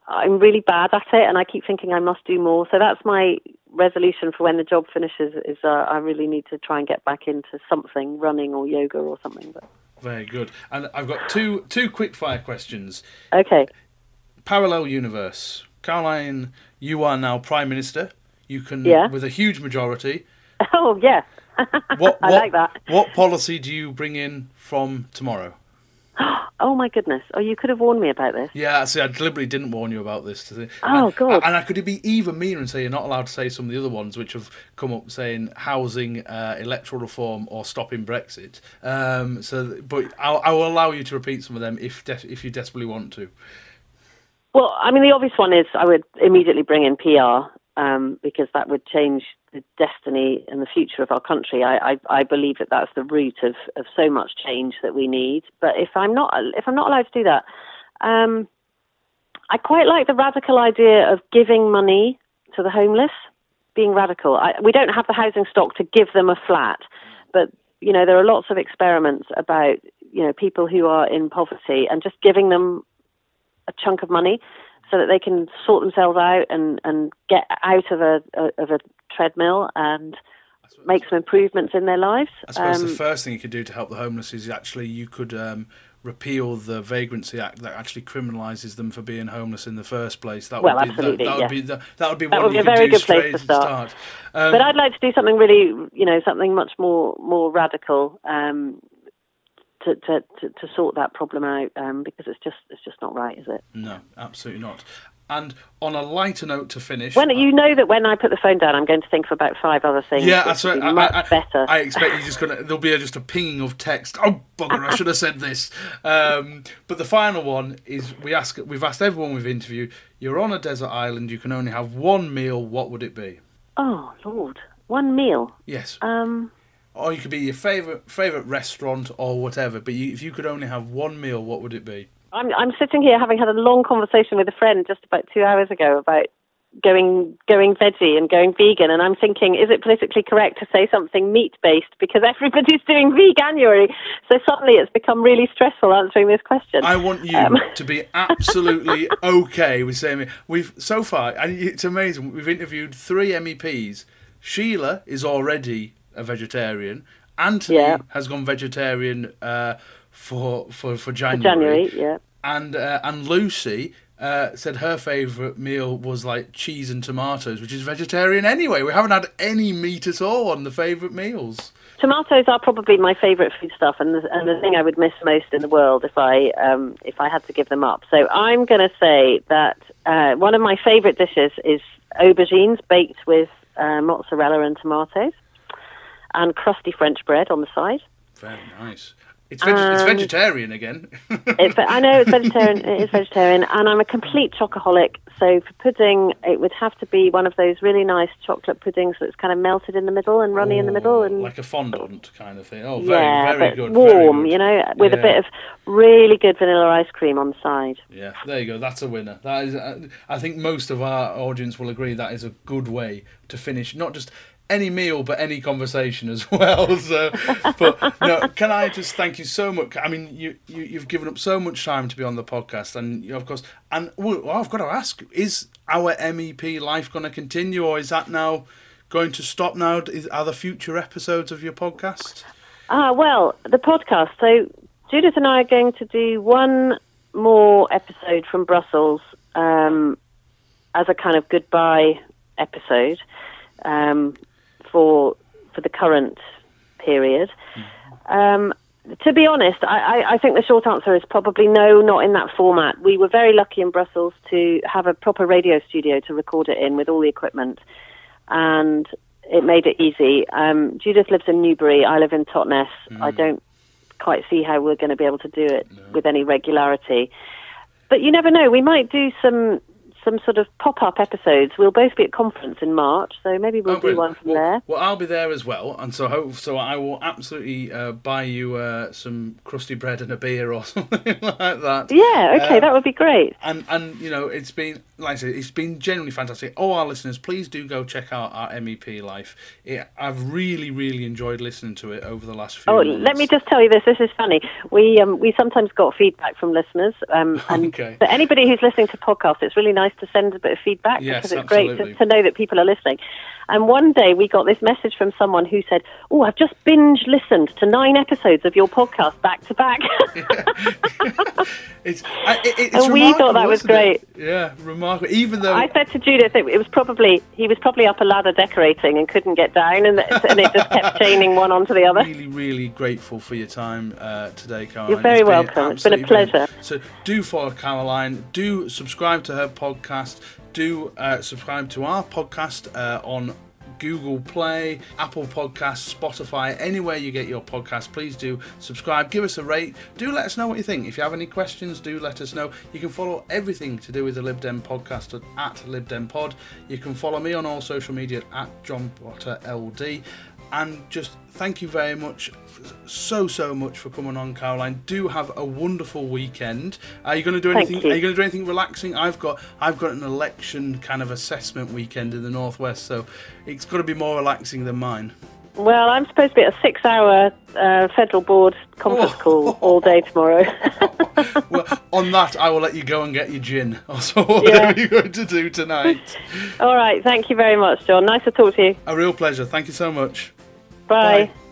I'm really bad at it, and I keep thinking I must do more. So that's my resolution for when the job finishes. Is uh, I really need to try and get back into something, running or yoga or something. But. Very good. And I've got two two quick fire questions. Okay. Parallel universe. Caroline, you are now prime minister. You can, yeah. with a huge majority. Oh yeah. what, what, I like that. What policy do you bring in from tomorrow? Oh my goodness! Oh, you could have warned me about this. Yeah, see, I deliberately didn't warn you about this. Oh, God! And I could be even meaner and say you're not allowed to say some of the other ones which have come up saying housing, uh, electoral reform, or stopping Brexit. Um, so, but I'll, I will allow you to repeat some of them if de- if you desperately want to. Well, I mean, the obvious one is I would immediately bring in PR um, because that would change the destiny and the future of our country. I, I, I, believe that that's the root of, of so much change that we need. But if I'm not if I'm not allowed to do that, um, I quite like the radical idea of giving money to the homeless. Being radical, I, we don't have the housing stock to give them a flat, but you know there are lots of experiments about you know people who are in poverty and just giving them a chunk of money so that they can sort themselves out and, and get out of a, a of a treadmill and make some improvements in their lives. I suppose um, the first thing you could do to help the homeless is actually you could um, repeal the Vagrancy Act that actually criminalises them for being homeless in the first place. That well, would be, absolutely, that, that yeah. would be that, that would be that would be a very good place to start. start. Um, but I'd like to do something really, you know, something much more more radical. Um, to, to, to, to, sort that problem out um, because it's just it's just not right, is it? No, absolutely not. And on a lighter note to finish, when you know that when I put the phone down, I'm going to think of about five other things. Yeah, that's right. I, much I, better. I expect you're just gonna. There'll be a, just a pinging of text. Oh bugger! I should have said this. Um, but the final one is we ask. We've asked everyone we've interviewed. You're on a desert island. You can only have one meal. What would it be? Oh Lord, one meal. Yes. Um. Or you could be your favorite favorite restaurant or whatever. But you, if you could only have one meal, what would it be? I'm I'm sitting here having had a long conversation with a friend just about two hours ago about going going veggie and going vegan and I'm thinking is it politically correct to say something meat based because everybody's doing veganuary so suddenly it's become really stressful answering this question I want you um. to be absolutely okay with saying we've so far and it's amazing we've interviewed three MEPs Sheila is already a vegetarian Anthony Yeah. has gone vegetarian uh, for for for January. January, yeah. And uh, and Lucy uh, said her favourite meal was like cheese and tomatoes, which is vegetarian anyway. We haven't had any meat at all on the favourite meals. Tomatoes are probably my favourite foodstuff, and the, and the thing I would miss most in the world if I um, if I had to give them up. So I'm going to say that uh, one of my favourite dishes is aubergines baked with uh, mozzarella and tomatoes, and crusty French bread on the side. Very nice. It's, veg- it's Um, vegetarian again. It's, I know it's vegetarian. it is vegetarian, and I'm a complete chocoholic. So for pudding, it would have to be one of those really nice chocolate puddings that's kind of melted in the middle and runny in the middle, and like a fondant kind of thing. Oh, very, yeah, very good. very warm, good. you know, with a bit of really good vanilla ice cream on the side. Yeah, there you go. That's a winner. That is, uh, I think most of our audience will agree that is a good way to finish not just any meal but any conversation as well. So, but no, can I just thank you so much? I mean, you, you you've given up so much time to be on the podcast, and you know, of course, and well, I've got to ask: Is our MEP life going to continue, or is that now going to stop? Now, is, are there future episodes of your podcast? Ah, well, the podcast. So Judith and I are going to do one more episode from Brussels um, as a kind of goodbye episode um, for for the current period. Um, to be honest, I, I, I think the short answer is probably no, not in that format. We were very lucky in Brussels to have a proper radio studio to record it in with all the equipment, and it made it easy. Um, Judith lives in Newbury. I live in Totnes. I don't quite see how we're going to be able to do it with any regularity. But you never know. We might do some some sort of pop up episodes. We'll both be at conference in March, so maybe we'll Oh, do one from well, there. Well, I'll be there as well, and so hope so. I will absolutely uh, buy you uh, some crusty bread and a beer or something like that. Yeah, okay, Uh, that would be great. And and you know it's been like I said, it's been genuinely fantastic. All our listeners, please do go check out our MEP life. It, I've really really enjoyed listening to it over the last few. Oh, months. let me just tell you this. This is funny. We um, we sometimes got feedback from listeners, um, and Okay. but anybody who's listening to podcasts, it's really nice to send a bit of feedback Yes, because it's absolutely. great to, to know that people are listening. And one day we got this message from someone who said, "Oh, I've just binge listened to nine episodes of your podcast back to back." It's, I, it, it's And we thought that was isn't it? great. Yeah, remarkable. Even though I said to Judith, it, it was probably he was probably up a ladder decorating and couldn't get down, and, and it just kept chaining one onto the other. really, really grateful for your time uh, today, Caroline. You're very It's welcome. It's been a brilliant. pleasure. So do follow Caroline. Do subscribe to her podcast. Do uh, subscribe to our podcast uh, on Google Play, Apple Podcasts, Spotify, anywhere you get your podcast. Please do subscribe. Give us a rate. Do let us know what you think. If you have any questions, do let us know. You can follow everything to do with the Lib Dem podcast at, at Lib Dem Pod. You can follow me on all social media at John Potter LD. And just thank you very much, so so much for coming on, Caroline. Do have a wonderful weekend. Are you going to do anything? you. Are you going to do anything relaxing? I've got I've got an election kind of assessment weekend in the northwest, so it's got to be more relaxing than mine. Well, I'm supposed to be at a six-hour uh, federal board conference Oh. call all day tomorrow. well, on that, I will let you go and get your gin. Also, whatever Yeah. you're going to do tonight. all right, thank you very much, John. Nice to talk to you. A real pleasure. Thank you so much. Bye. Bye.